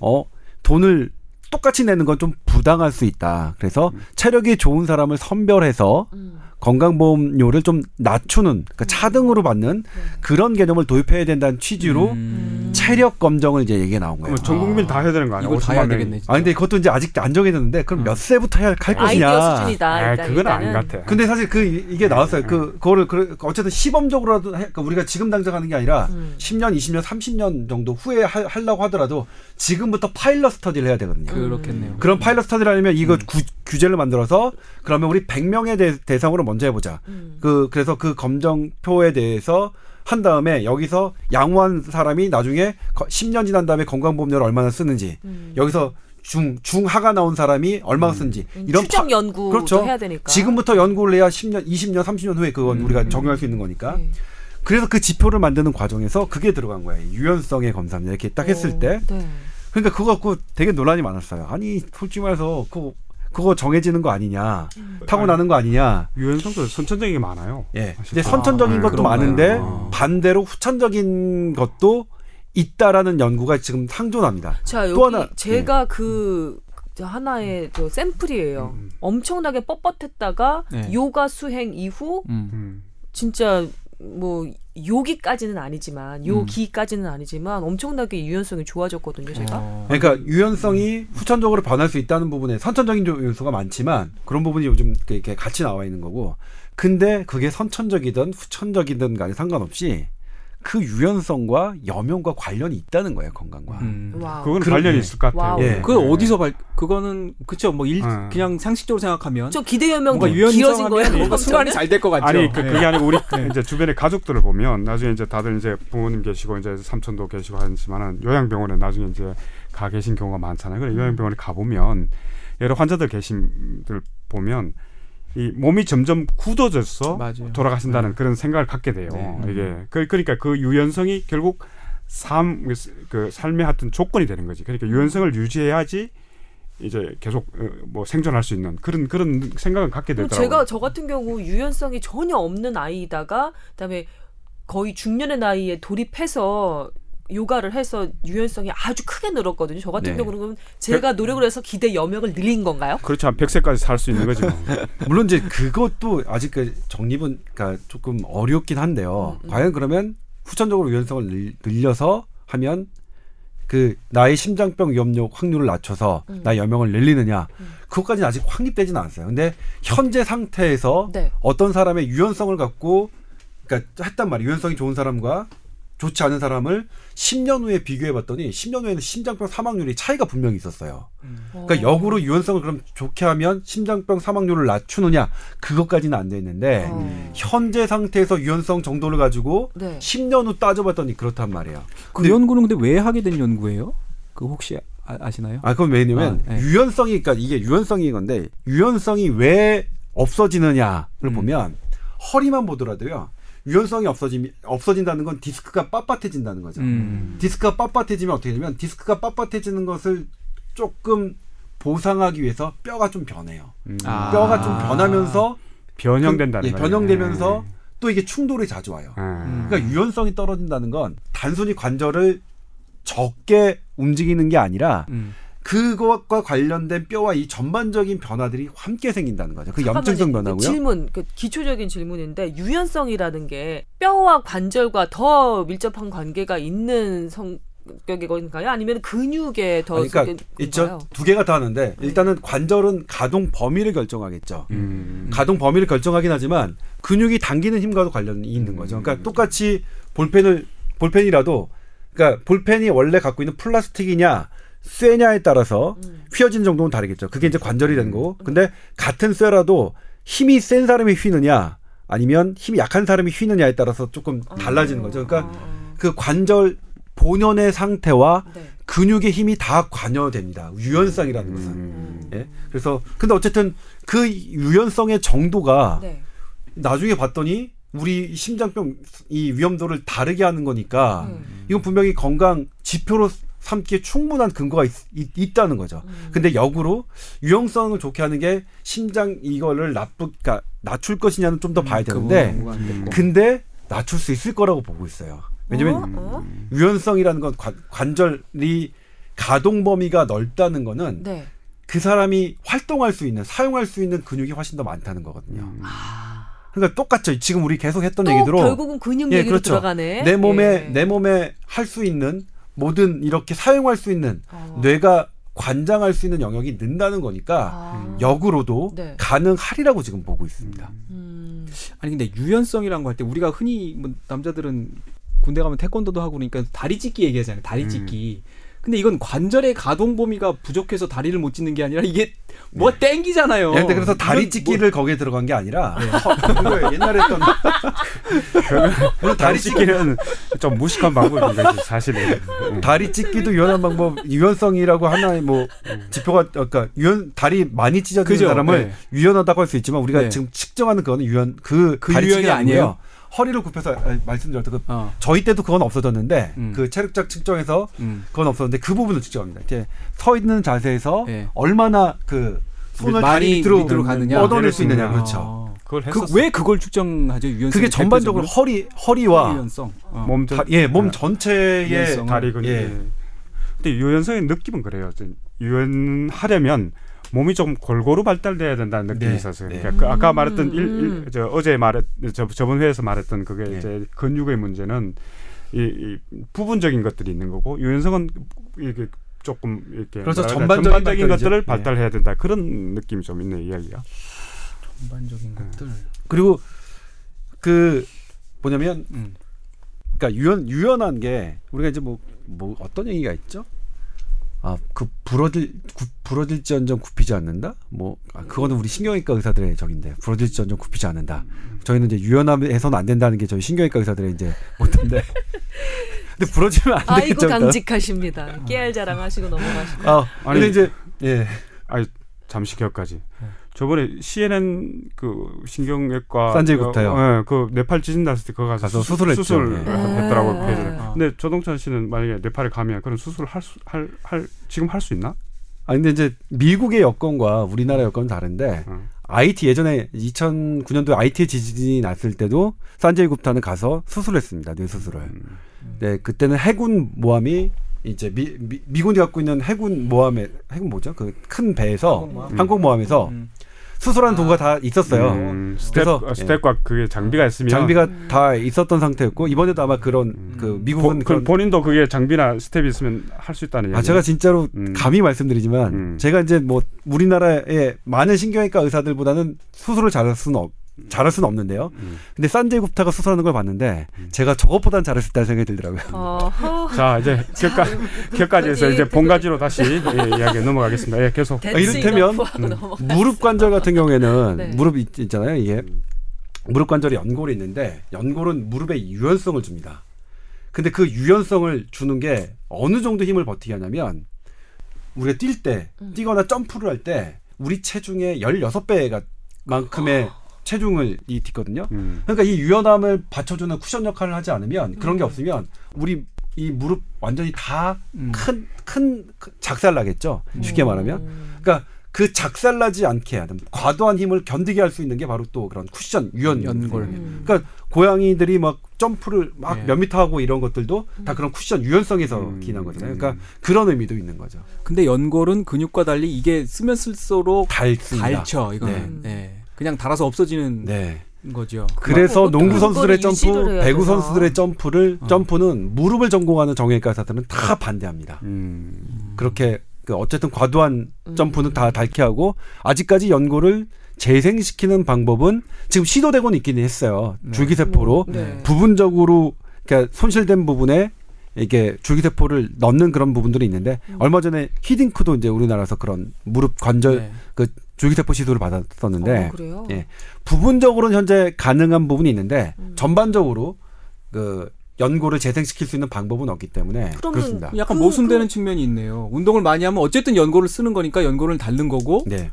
어 돈을 똑같이 내는 건 좀 부당할 수 있다. 그래서 체력이 좋은 사람을 선별해서 음. 건강보험료를 좀 낮추는 그러니까 차등으로 받는 그런 개념을 도입해야 된다는 취지로 음. 체력 검정을 이제 얘기가 나온 거예요. 전 국민 다 해야 되는 거 아니야? 이걸 다 50만 해야. 되겠네. 진짜. 아 근데 그것도 이제 아직 안 정해졌는데 그럼 몇 세부터 해야 할 아이디어 것이냐. 수준이다. 아, 일단, 그건. 것 같아. 근데 사실 그 이- 이게 나왔어요. 그 그거를 그 어쨌든 시범적으로라도 해, 그러니까 우리가 지금 당장 하는 게 아니라 음. 10년, 20년, 30년 정도 후에 하, 하려고 하더라도 지금부터 pilot study를 해야 되거든요. 그렇겠네요. 그런 pilot study를 하려면 이거 구, 규제를 만들어서 그러면 우리 100명의 대, 대상으로 먼저 해보자. 음. 그 그래서 그 검정표에 대해서 한 다음에 여기서 양호한 사람이 나중에 거- 10년 지난 다음에 건강보험료를 얼마나 쓰는지 음. 여기서 중 중하가 나온 사람이 얼마나 쓰는지 음, 이런 추정 파- 연구도 그렇죠. 해야 되니까. 지금부터 연구를 해야 10년, 20년, 30년 후에 그건 음. 우리가 적용할 수 있는 거니까. 네. 그래서 그 지표를 만드는 과정에서 그게 들어간 거예요. 유연성의 검사입니다. 이렇게 딱 했을 어, 때. 네. 그러니까 그거 갖고 되게 논란이 많았어요. 아니, 솔직히 말해서 그거, 그거 정해지는 거 아니냐. 타고 나는 거 아니냐. 유연성도 선천적인 게 많아요. 예. 사실. 근데 선천적인 아, 것도 그런가요? 많은데 아. 반대로 후천적인 것도 있다라는 연구가 지금 상존합니다. 자 여기 또 하나, 제가 그 하나의 저 샘플이에요. 음. 엄청나게 뻣뻣했다가 네. 요가 수행 이후 음. 음. 진짜 뭐 요기까지는 아니지만 요기까지는 아니지만 엄청나게 유연성이 좋아졌거든요. 제가. 어. 그러니까 유연성이 후천적으로 변할 수 있다는 부분에 선천적인 요- 요소가 많지만 그런 부분이 요즘 이렇게 같이 나와 있는 거고 근데 그게 선천적이든 후천적이든 간에 상관없이 그 유연성과 여명과 관련이 있다는 거예요 건강과. 음. 그건 관련이 있을 것 같아요. 예. 그 어디서 발 그거는 그쵸 뭐 일, 어. 그냥 상식적으로 생각하면 좀 기대여명 뭔가 길어진 거예요. 뭔가 순환이 잘 될 것 같죠. 아니 그, 네. 그게 아니고 우리 [laughs] 이제 주변의 가족들을 보면 나중에 이제 다들 이제 부모님 계시고 이제 삼촌도 계시고 하지만은 요양병원에 나중에 이제 가 계신 경우가 많잖아요. 그래 요양병원에 가 보면 여러 환자들 계신들 보면 이 몸이 점점 굳어져서 맞아요. 돌아가신다는 그런 생각을 갖게 돼요. 네. 이게 그, 그러니까 그 유연성이 결국 삶 그 삶의 하여튼 조건이 되는 거지. 그러니까 유연성을 유지해야지 이제 계속 어, 뭐 생존할 수 있는 그런 그런 생각을 갖게 되더라고요. 제가 저 같은 경우 유연성이 전혀 없는 아이다가 그다음에 거의 중년의 나이에 돌입해서 요가를 해서 유연성이 아주 크게 늘었거든요. 저 같은 네. 경우는 제가 노력을 해서 기대 여명을 늘린 건가요? 그렇죠. 한 100세까지 살 수 있는 거죠. [laughs] 물론 이제 그것도 아직까지 정립은 그러니까 조금 어렵긴 한데요. 음, 음. 과연 그러면 후천적으로 유연성을 늘- 늘려서 하면 그 나의 심장병 위험률 확률을 낮춰서 음. 나의 여명을 늘리느냐 음. 그것까지는 아직 확립되지는 않았어요. 근데 현재 상태에서 네. 어떤 사람의 유연성을 갖고 그러니까 했단 말이에요. 유연성이 좋은 사람과 좋지 않은 사람을 10년 후에 비교해 봤더니 10년 후에는 심장병 사망률이 차이가 분명히 있었어요. 그러니까 어. 역으로 유연성을 그럼 좋게 하면 심장병 사망률을 낮추느냐 그것까지는 안 돼 있는데 어. 현재 상태에서 유연성 정도를 가지고 네. 10년 후 따져봤더니 그렇단 말이에요. 그 근데- 연구는 근데 왜 하게 된 연구예요? 그 혹시 아, 시나요 아 그건 왜냐면 아, 네. 유연성이 그러니까 이게 유연성인 건데 유연성이 왜 없어지느냐를 음. 보면 허리만 보더라도요 유연성이 없어지 없어진다는 건 디스크가 빳빳해진다는 거죠. 음. 디스크가 빳빳해지면 어떻게 되냐면 디스크가 빳빳해지는 것을 조금 보상하기 위해서 뼈가 좀 변해요. 음. 아. 뼈가 좀 변하면서 변형된다는 그- 예, 거예요. 변형되면서 또 이게 충돌이 자주 와요. 예. 그러니까 유연성이 떨어진다는 건 단순히 관절을 적게 움직이는 게 아니라 음. 그것과 관련된 뼈와 이 전반적인 변화들이 함께 생긴다는 거죠. 그 염증성 잠깐만요. 변화고요. 질문, 그 기초적인 질문인데 유연성이라는 게 뼈와 관절과 더 밀접한 관계가 있는 성격의 건가요? 아니면 근육에 더 아니, 그러니까 있죠. 두 개가 다 하는데 일단은 관절은 가동 범위를 결정하겠죠. 음. 가동 범위를 결정하긴 하지만 근육이 당기는 힘과도 관련이 있는 거죠. 그러니까 똑같이 볼펜을 볼펜이라도 그러니까 볼펜이 원래 갖고 있는 플라스틱이냐 쇠냐에 따라서 음. 휘어진 정도는 다르겠죠. 그게 이제 관절이 되는 거고. 근데 같은 쇠라도 힘이 센 사람이 휘느냐 아니면 힘이 약한 사람이 휘느냐에 따라서 조금 달라지는 거죠. 그러니까 어, 어. 그 관절 본연의 상태와 네. 근육의 힘이 다 관여됩니다. 유연성이라는 것은. 음. 예. 그래서 근데 어쨌든 그 유연성의 정도가 네. 나중에 봤더니 우리 심장병 이 위험도를 다르게 하는 거니까 음. 이건 분명히 건강 지표로 삼기에 충분한 근거가 있, 다는 거죠. 음. 근데 역으로 유연성을 좋게 하는 게 심장 이거를 나쁘 그러니까 낮출 것이냐는 좀 더 봐야 그 되는데 됐고. 근데 낮출 수 있을 거라고 보고 있어요. 왜냐면 어? 어? 유연성이라는 건 관, 관절이 가동 범위가 넓다는 거는 네. 그 사람이 활동할 수 있는 사용할 수 있는 근육이 훨씬 더 많다는 거거든요. 음. 그러니까 똑같죠. 지금 우리 계속 했던 또 얘기대로 결국은 근육 예, 얘기로 그렇죠. 들어가네. 내 몸에 예. 내 몸에 할 수 있는 모든 이렇게 사용할 수 있는 어. 뇌가 관장할 수 있는 영역이 는다는 거니까 아. 역으로도 네. 가능하리라고 지금 보고 있습니다. 음. 아니 근데 유연성이라는 거 할 때 우리가 흔히 뭐 남자들은 군대 가면 태권도도 하고 그러니까 다리 찢기 얘기하잖아요. 다리 음. 찢기. 근데 이건 관절의 가동 범위가 부족해서 다리를 못 찢는 게 아니라 이게 뭐가 땡기잖아요. 예, 근데 그래서 다리 이건 찢기를 거기에 들어간 게 아니라 [laughs] 그거 옛날에 했던 그 다리 찢기는 좀 무식한 거지 [laughs] 사실은. 음. 다리 찢기도 유연한 방법 유연성이라고 하나의 뭐 지표가 그러니까 유연 다리 많이 찢어지는 그죠, 사람을 네. 유연하다고 할 수 있지만 우리가 네. 지금 측정하는 그거는 유연 그, 그 다리 유연이. 아니에요? 허리를 굽혀서 아, 말씀드렸던 그 어. 저희 때도 그건 없어졌는데 음. 그 체력적 측정에서 음. 그건 없었는데 그 부분을 측정합니다. 이렇게 서 있는 자세에서 예. 얼마나 그 손을 많이 밑으로, 밑으로 가느냐. 뻗어낼 수 있느냐 아. 그렇죠. 어. 그걸 그. 왜 그걸 측정하죠? 유연성. 그게 전반적으로 허리 허리와 유연성. 어. 몸 전, 다- 예, 몸 아, 전체의 유연성. 다리 근육. 예. 근데 유연성의 느낌은 그래요. 좀 유연하려면 몸이 좀 골고루 발달돼야 된다는 느낌이 네, 있어서 네. 그러니까 그 아까 음, 말했던 일, 음. 일, 저 어제 말했 저 저번 회에서 말했던 그게 네. 이제 근육의 문제는 이, 이 부분적인 것들이 있는 거고 유연성은 이게 조금 이렇게 그래서 전반적인 전반적인. 것들을 네. 발달해야 된다 그런 느낌이 좀 있네 이야기가. 전반적인 것들. 그리고 그 뭐냐면 음. 그러니까 유연 유연한 게 우리가 이제 뭐 뭐 어떤 얘기가 있죠? 아 그 부러질 구, 부러질지언정 굽히지 않는다. 뭐 아, 그거는 우리 신경외과 의사들의 적인데 부러질지언정 굽히지 않는다. 저희는 이제 유연함에서는 안 된다는 게 저희 신경외과 의사들의 이제 못한데. [laughs] 근데 부러지면 안 아이고 되겠죠. 일단. 강직하십니다. 깨알 자랑하시고 넘어가시고. 아 아니, 근데 이제 예 아니 잠시 기억까지. 저번에 CNN 그 신경외과 산지 구타요. 어, 예, 그 네팔 지진 났을 때 거기 가서, 가서 수, 수술했죠. 수술 예. 했더라고 아. 폐를. 아. 근데 조동찬 씨는 만약에 네팔에 가면 그런 수술을 할수할 할 지금 할 수 있나? 아 근데 이제 미국의 여건과 우리나라 여건은 다른데 어. IT 예전에 2009년도에 IT 지진이 났을 때도 산제이 굽타는 가서 수술했습니다. 뇌 수술을. 음. 네, 그때는 해군 모함이 이제 미, 미, 군이 갖고 있는 해군 모함에 해군 뭐죠? 그 큰 배에서 항공 모함. 항공모함에서 음. 수술하는 도구가 다 있었어요. 음, 스태프 그래서, 어, 스태프와 그게 장비가 있으면 장비가 음. 다 있었던 상태였고 이번에도 아마 그런 음. 그 미국은 보, 그런 그 본인도 그게 장비나 스태프가 있으면 할 수 있다는 얘기. 아 제가 진짜로 음. 감히 말씀드리지만 음. 제가 이제 뭐 우리나라의 많은 신경외과 의사들보다는 수술을 잘할 수는 없, 잘할 수는 없는데요. 음. 근데 산제이 굽타가 수술하는 걸 봤는데 음. 제가 저것보단 잘할 수 있다는 생각이 들더라고요. 어허. 자 이제 격까 격까지해서 이제 본가지로 다시 예, 이야기 넘어가겠습니다. 예, 계속. 아, 이를테면 넘어가. 무릎 관절 같은 경우에는 네. 무릎 있, 있잖아요. 이게 무릎 관절에 연골이 있는데 연골은 무릎에 유연성을 줍니다. 근데 그 유연성을 주는 게 어느 정도 힘을 버티게 하냐면 우리가 뛸때 음. 뛰거나 점프를 할 때 우리 체중의 16배가 만큼의 체중을 이 딛거든요. 음. 그러니까 이 유연함을 받쳐주는 쿠션 역할을 하지 않으면 그런 게 음. 없으면 우리 이 무릎 완전히 다 음. 큰큰 작살 나겠죠. 쉽게 말하면. 음. 그러니까 그 작살나지 않게 하는 과도한 힘을 견디게 할 수 있는 게 바로 또 그런 쿠션 유연 연골. 음. 그러니까 고양이들이 막 점프를 막 예. 몇 미터 하고 이런 것들도 다 그런 쿠션 유연성에서 음. 기인한 거잖아요. 음. 그러니까 그런 의미도 있는 거죠. 근데 연골은 근육과 달리 이게 쓰면 쓸수록 닳습니다. 닳죠. 이거는. 네. 네. 그냥 닳아서 없어지는 네. 거죠. 그래서 그것도 농구 선수들의 점프, 배구? 선수들의 점프를 어. 점프는 무릎을 전공하는 정형외과 의사들은 다 반대합니다. 음. 그렇게 그 어쨌든 과도한 음. 점프는 다 닳게 하고 아직까지 연골을 재생시키는 방법은 지금 시도되고는 있기는 했어요. 네. 줄기세포로 네. 부분적으로 그러니까 손실된 부분에 이게 줄기세포를 넣는 그런 부분들이 있는데 음. 얼마 전에 히딩크도 이제 우리나라에서 그런 무릎 관절 네. 그 줄기세포 시도를 받았었는데 어, 그래요? 예. 부분적으로는 현재 가능한 부분이 있는데 음. 전반적으로 그 연골을 재생시킬 수 있는 방법은 없기 때문에 그렇습니다. 약간 그- 모순되는 측면이 있네요. 운동을 많이 하면 어쨌든 연골을 쓰는 거니까 연골을 닳는 거고 네.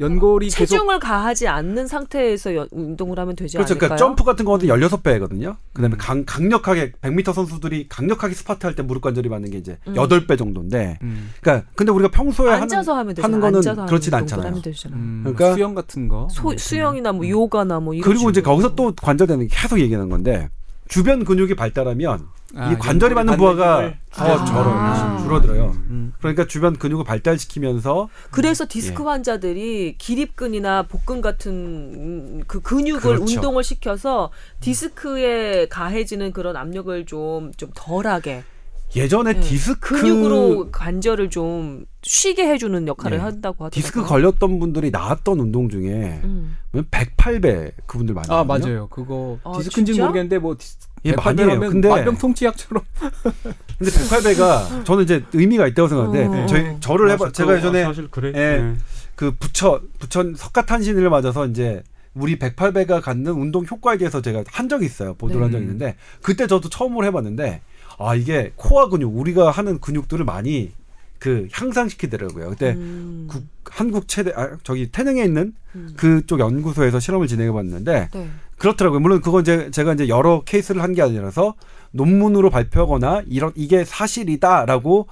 연골이 체중을 가하지 않는 상태에서 연- 운동을 하면 되지 그렇죠. 않을까요? 그러니까 점프 같은 거는 16배거든요. 그다음에 음. 강, 강력하게 100m 선수들이 강력하게 스퍼트 할 때 무릎 관절이 받는 게 이제 음. 8배 정도인데 음, 그러니까 근데 우리가 평소에 하는 앉아서 하면 되잖아요. 하는 거는 앉아서 하는 그렇진 않잖아요. 하면 되잖아요. 음, 그러니까 수영 같은 거. 소, 수영이나 뭐 요가나 뭐 이런 그리고 이제. 거기서 또 관절되는 게 계속 얘기하는 건데 주변 근육이 발달하면 아, 이 관절이 연골이 받는 부하가 아. 줄어 줄어들어요. 음. 그러니까 주변 근육을 발달시키면서 그래서 디스크 예. 환자들이 기립근이나 복근 같은 음, 그 근육을 그렇죠. 운동을 시켜서 디스크에 가해지는 그런 압력을 좀 좀 덜하게 예전에 네. 디스크 근육으로 관절을 좀 쉬게 해주는 역할을 예. 한다고 하더라고요. 디스크 걸렸던 분들이 나왔던 운동 중에 음. 108배 그분들 많아요. 아 맞아요. 그거 아, 디스크인지? 모르겠는데 뭐 디스, 예, 많이 해요. 근데 만병통치약처럼 [laughs] 근데 108배가 저는 이제 의미가 있다고 생각하는데 어. 저희 저를 해봐 제가 예전에 사실 그래. 예. 예. 그 부처 부천 석가탄신을 맞아서 이제 우리 108배가 갖는 운동 효과에 대해서 제가 한 적이 있어요. 보도를 네. 한 적이 있는데 그때 저도 처음으로 해봤는데 아 이게 코어 근육 우리가 하는 근육들을 많이 그 향상시키더라고요. 그때 음. 국- 한국 최대 아, 저기 태릉에 있는 음. 그쪽 연구소에서 실험을 진행해 봤는데 네. 그렇더라고요. 물론 그건 이제 제가 이제 여러 케이스를 한 게 아니라서 논문으로 발표하거나 이런 이게 사실이다라고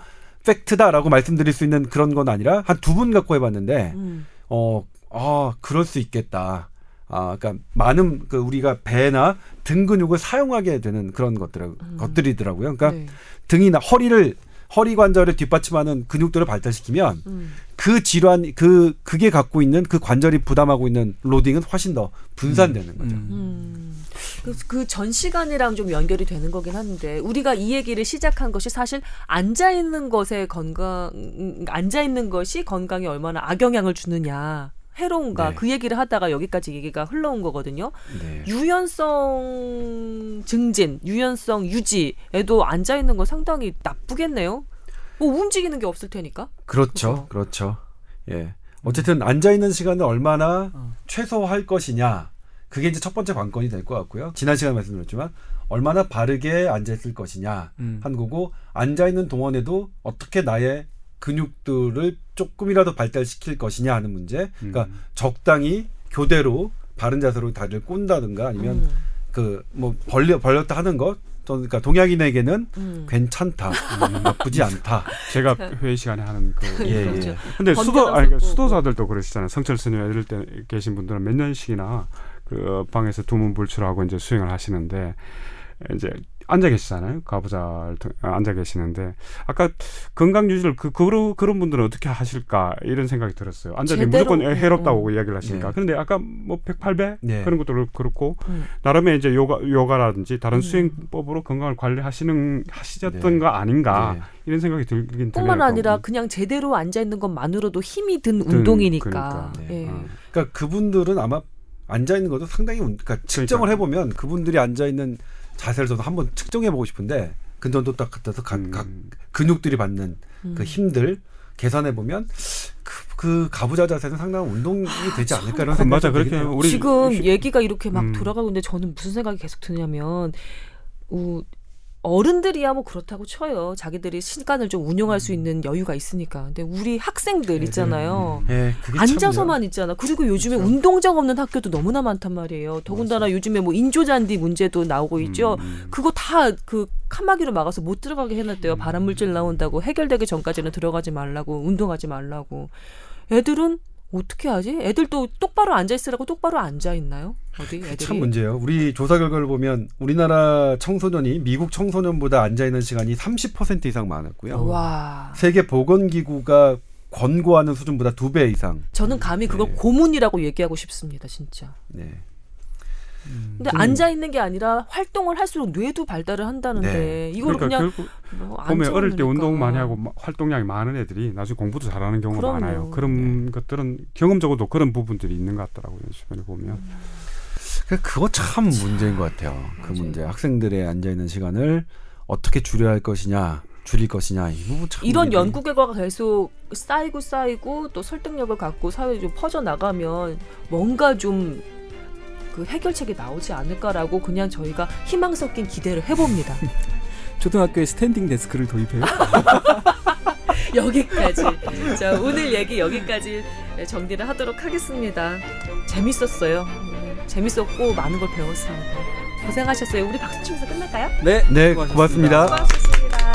팩트다라고 말씀드릴 수 있는 그런 건 아니라 한 두 분 갖고 해 봤는데 음. 어, 아, 그럴 수 있겠다. 아, 그러니까 많은 그 우리가 배나 등 근육을 사용하게 되는 그런 것들 음. 것들이더라고요. 그러니까 네. 등이나 허리를 허리 관절을 뒷받침하는 근육들을 발달시키면 음. 그 질환 그 그게 갖고 있는 그 관절이 부담하고 있는 로딩은 훨씬 더 분산되는 거죠. 음. 음. 그전 시간이랑 좀 연결이 되는 거긴 한데 우리가 이 얘기를 시작한 것이 사실 앉아 있는 것에 건강 음, 앉아 있는 것이 건강에 얼마나 악영향을 주느냐. 해로운가 네. 그 얘기를 하다가 여기까지 얘기가 흘러온 거거든요. 네. 유연성 증진, 유연성 유지에도 앉아 있는 거 상당히 나쁘겠네요. 뭐 움직이는 게 없을 테니까. 그렇죠. 그렇죠. 예. 어쨌든 앉아 있는 시간을 얼마나 어. 최소화할 것이냐. 그게 이제 첫 번째 관건이 될 것 같고요. 지난 시간에 말씀드렸지만 얼마나 바르게 앉아 있을 것이냐 음. 한 거고 앉아 있는 동안에도 어떻게 나의 근육들을 조금이라도 발달시킬 것이냐 하는 문제. 그러니까 음. 적당히 교대로 바른 자세로 다리를 꼰다든가 아니면 음, 그뭐 벌려 벌렸다 하는 것. 그러니까 동양인에게는 음. 괜찮다, [laughs] 나쁘지 않다. 제가 회의 시간에 하는 그 예, 그렇죠. 예. 근데 수도 아니 그러니까. 수도사들도 그러시잖아요. 성철 스님 이럴 때 계신 분들은 몇 년씩이나 그 방에서 두문불출하고 이제 수행을 하시는데 이제 앉아 계시잖아요. 가부좌를 통- 아, 앉아 계시는데 아까 건강 유지를 그 그런 그런 분들은 어떻게 하실까 이런 생각이 들었어요. 앉아 있는 게 제대로, 무조건 해롭다고 음. 이야기를 하시니까. 네. 그런데 아까 뭐 108배 네. 그런 것도 그렇고 음. 나름의 이제 요가 요가라든지 다른 음. 수행법으로 건강을 관리하시는 하시셨던 네. 거 아닌가 네. 이런 생각이 들긴 드네요. 뿐만 아니라 음. 그냥 제대로 앉아 있는 것만으로도 힘이 든 든, 운동이니까. 그러니까. 네. 예. 어. 그러니까 그분들은 아마 앉아 있는 것도 상당히 운- 그러니까 측정을 해보면 그분들이 앉아 있는 자세를 저도 한번 측정해 보고 싶은데 근전도 딱 갖다서 각, 음. 각 근육들이 받는 음. 그 힘들 계산해 보면 그, 그 가부좌 자세는 상당한 운동이 되지 않을까 이런 그 생각이 맞아 좀 그렇게. 우리 지금 시- 얘기가 이렇게 막 음. 돌아가고 있는데 저는 무슨 생각이 계속 드냐면 우, 어른들이야 뭐 그렇다고 쳐요. 자기들이 시간을 좀 운용할 음. 수 있는 여유가 있으니까. 근데 우리 학생들 애들, 있잖아요. 예, 그게 참요. 앉아서만 있잖아. 그리고 요즘에 그렇죠. 운동장 없는 학교도 너무나 많단 말이에요. 더군다나 요즘에 뭐 인조잔디 문제도 나오고 있죠. 음. 그거 다 그 칸막이로 막아서 못 들어가게 해놨대요. 발암물질 나온다고 해결되기 전까지는 들어가지 말라고 운동하지 말라고. 애들은 어떻게 하지? 애들도 똑바로 앉아 있으라고 똑바로 앉아 있나요? 어디 애들이? 참 문제예요. 우리 조사 결과를 보면 우리나라 청소년이 미국 청소년보다 앉아 있는 시간이 30% 이상 많았고요. 와. 세계 보건 기구가 권고하는 수준보다 두 배 이상. 저는 감히 그걸 네. 고문이라고 얘기하고 싶습니다, 진짜. 네. 근데 좀- 앉아 있는 게 아니라 활동을 할수록 뇌도 발달을 한다는데 네. 이걸 그러니까 그냥 결국 뭐 보면 어릴 때 놓으니까. 운동 많이 하고 마- 활동량이 많은 애들이 나중에 공부도 잘하는 경우가 그럼요. 많아요. 그런 것들은 경험적으로도 그런 부분들이 있는 것 같더라고요. 주변에 보면. 그 그거 참 문제인 것 같아요. 그 맞아요. 문제. 학생들의 앉아 있는 시간을 어떻게 줄여야 할 것이냐, 줄일 것이냐. 이거 참 이런 문제네. 연구 결과가 계속 쌓이고 쌓이고 또 설득력을 갖고 사회에 좀 퍼져 나가면 뭔가 좀 그 해결책이 나오지 않을까라고 그냥 저희가 희망 섞인 기대를 해봅니다. [laughs] 초등학교에 standing desk를 도입해요. [laughs] 여기까지. 자 오늘 얘기 여기까지 정리를 하도록 하겠습니다. 재밌었어요. 음, 재밌었고 많은 걸 배웠습니다. 고생하셨어요. 우리 박수 치면서 끝날까요? 네, 네, 수고하셨습니다. 고맙습니다. 수고하셨습니다.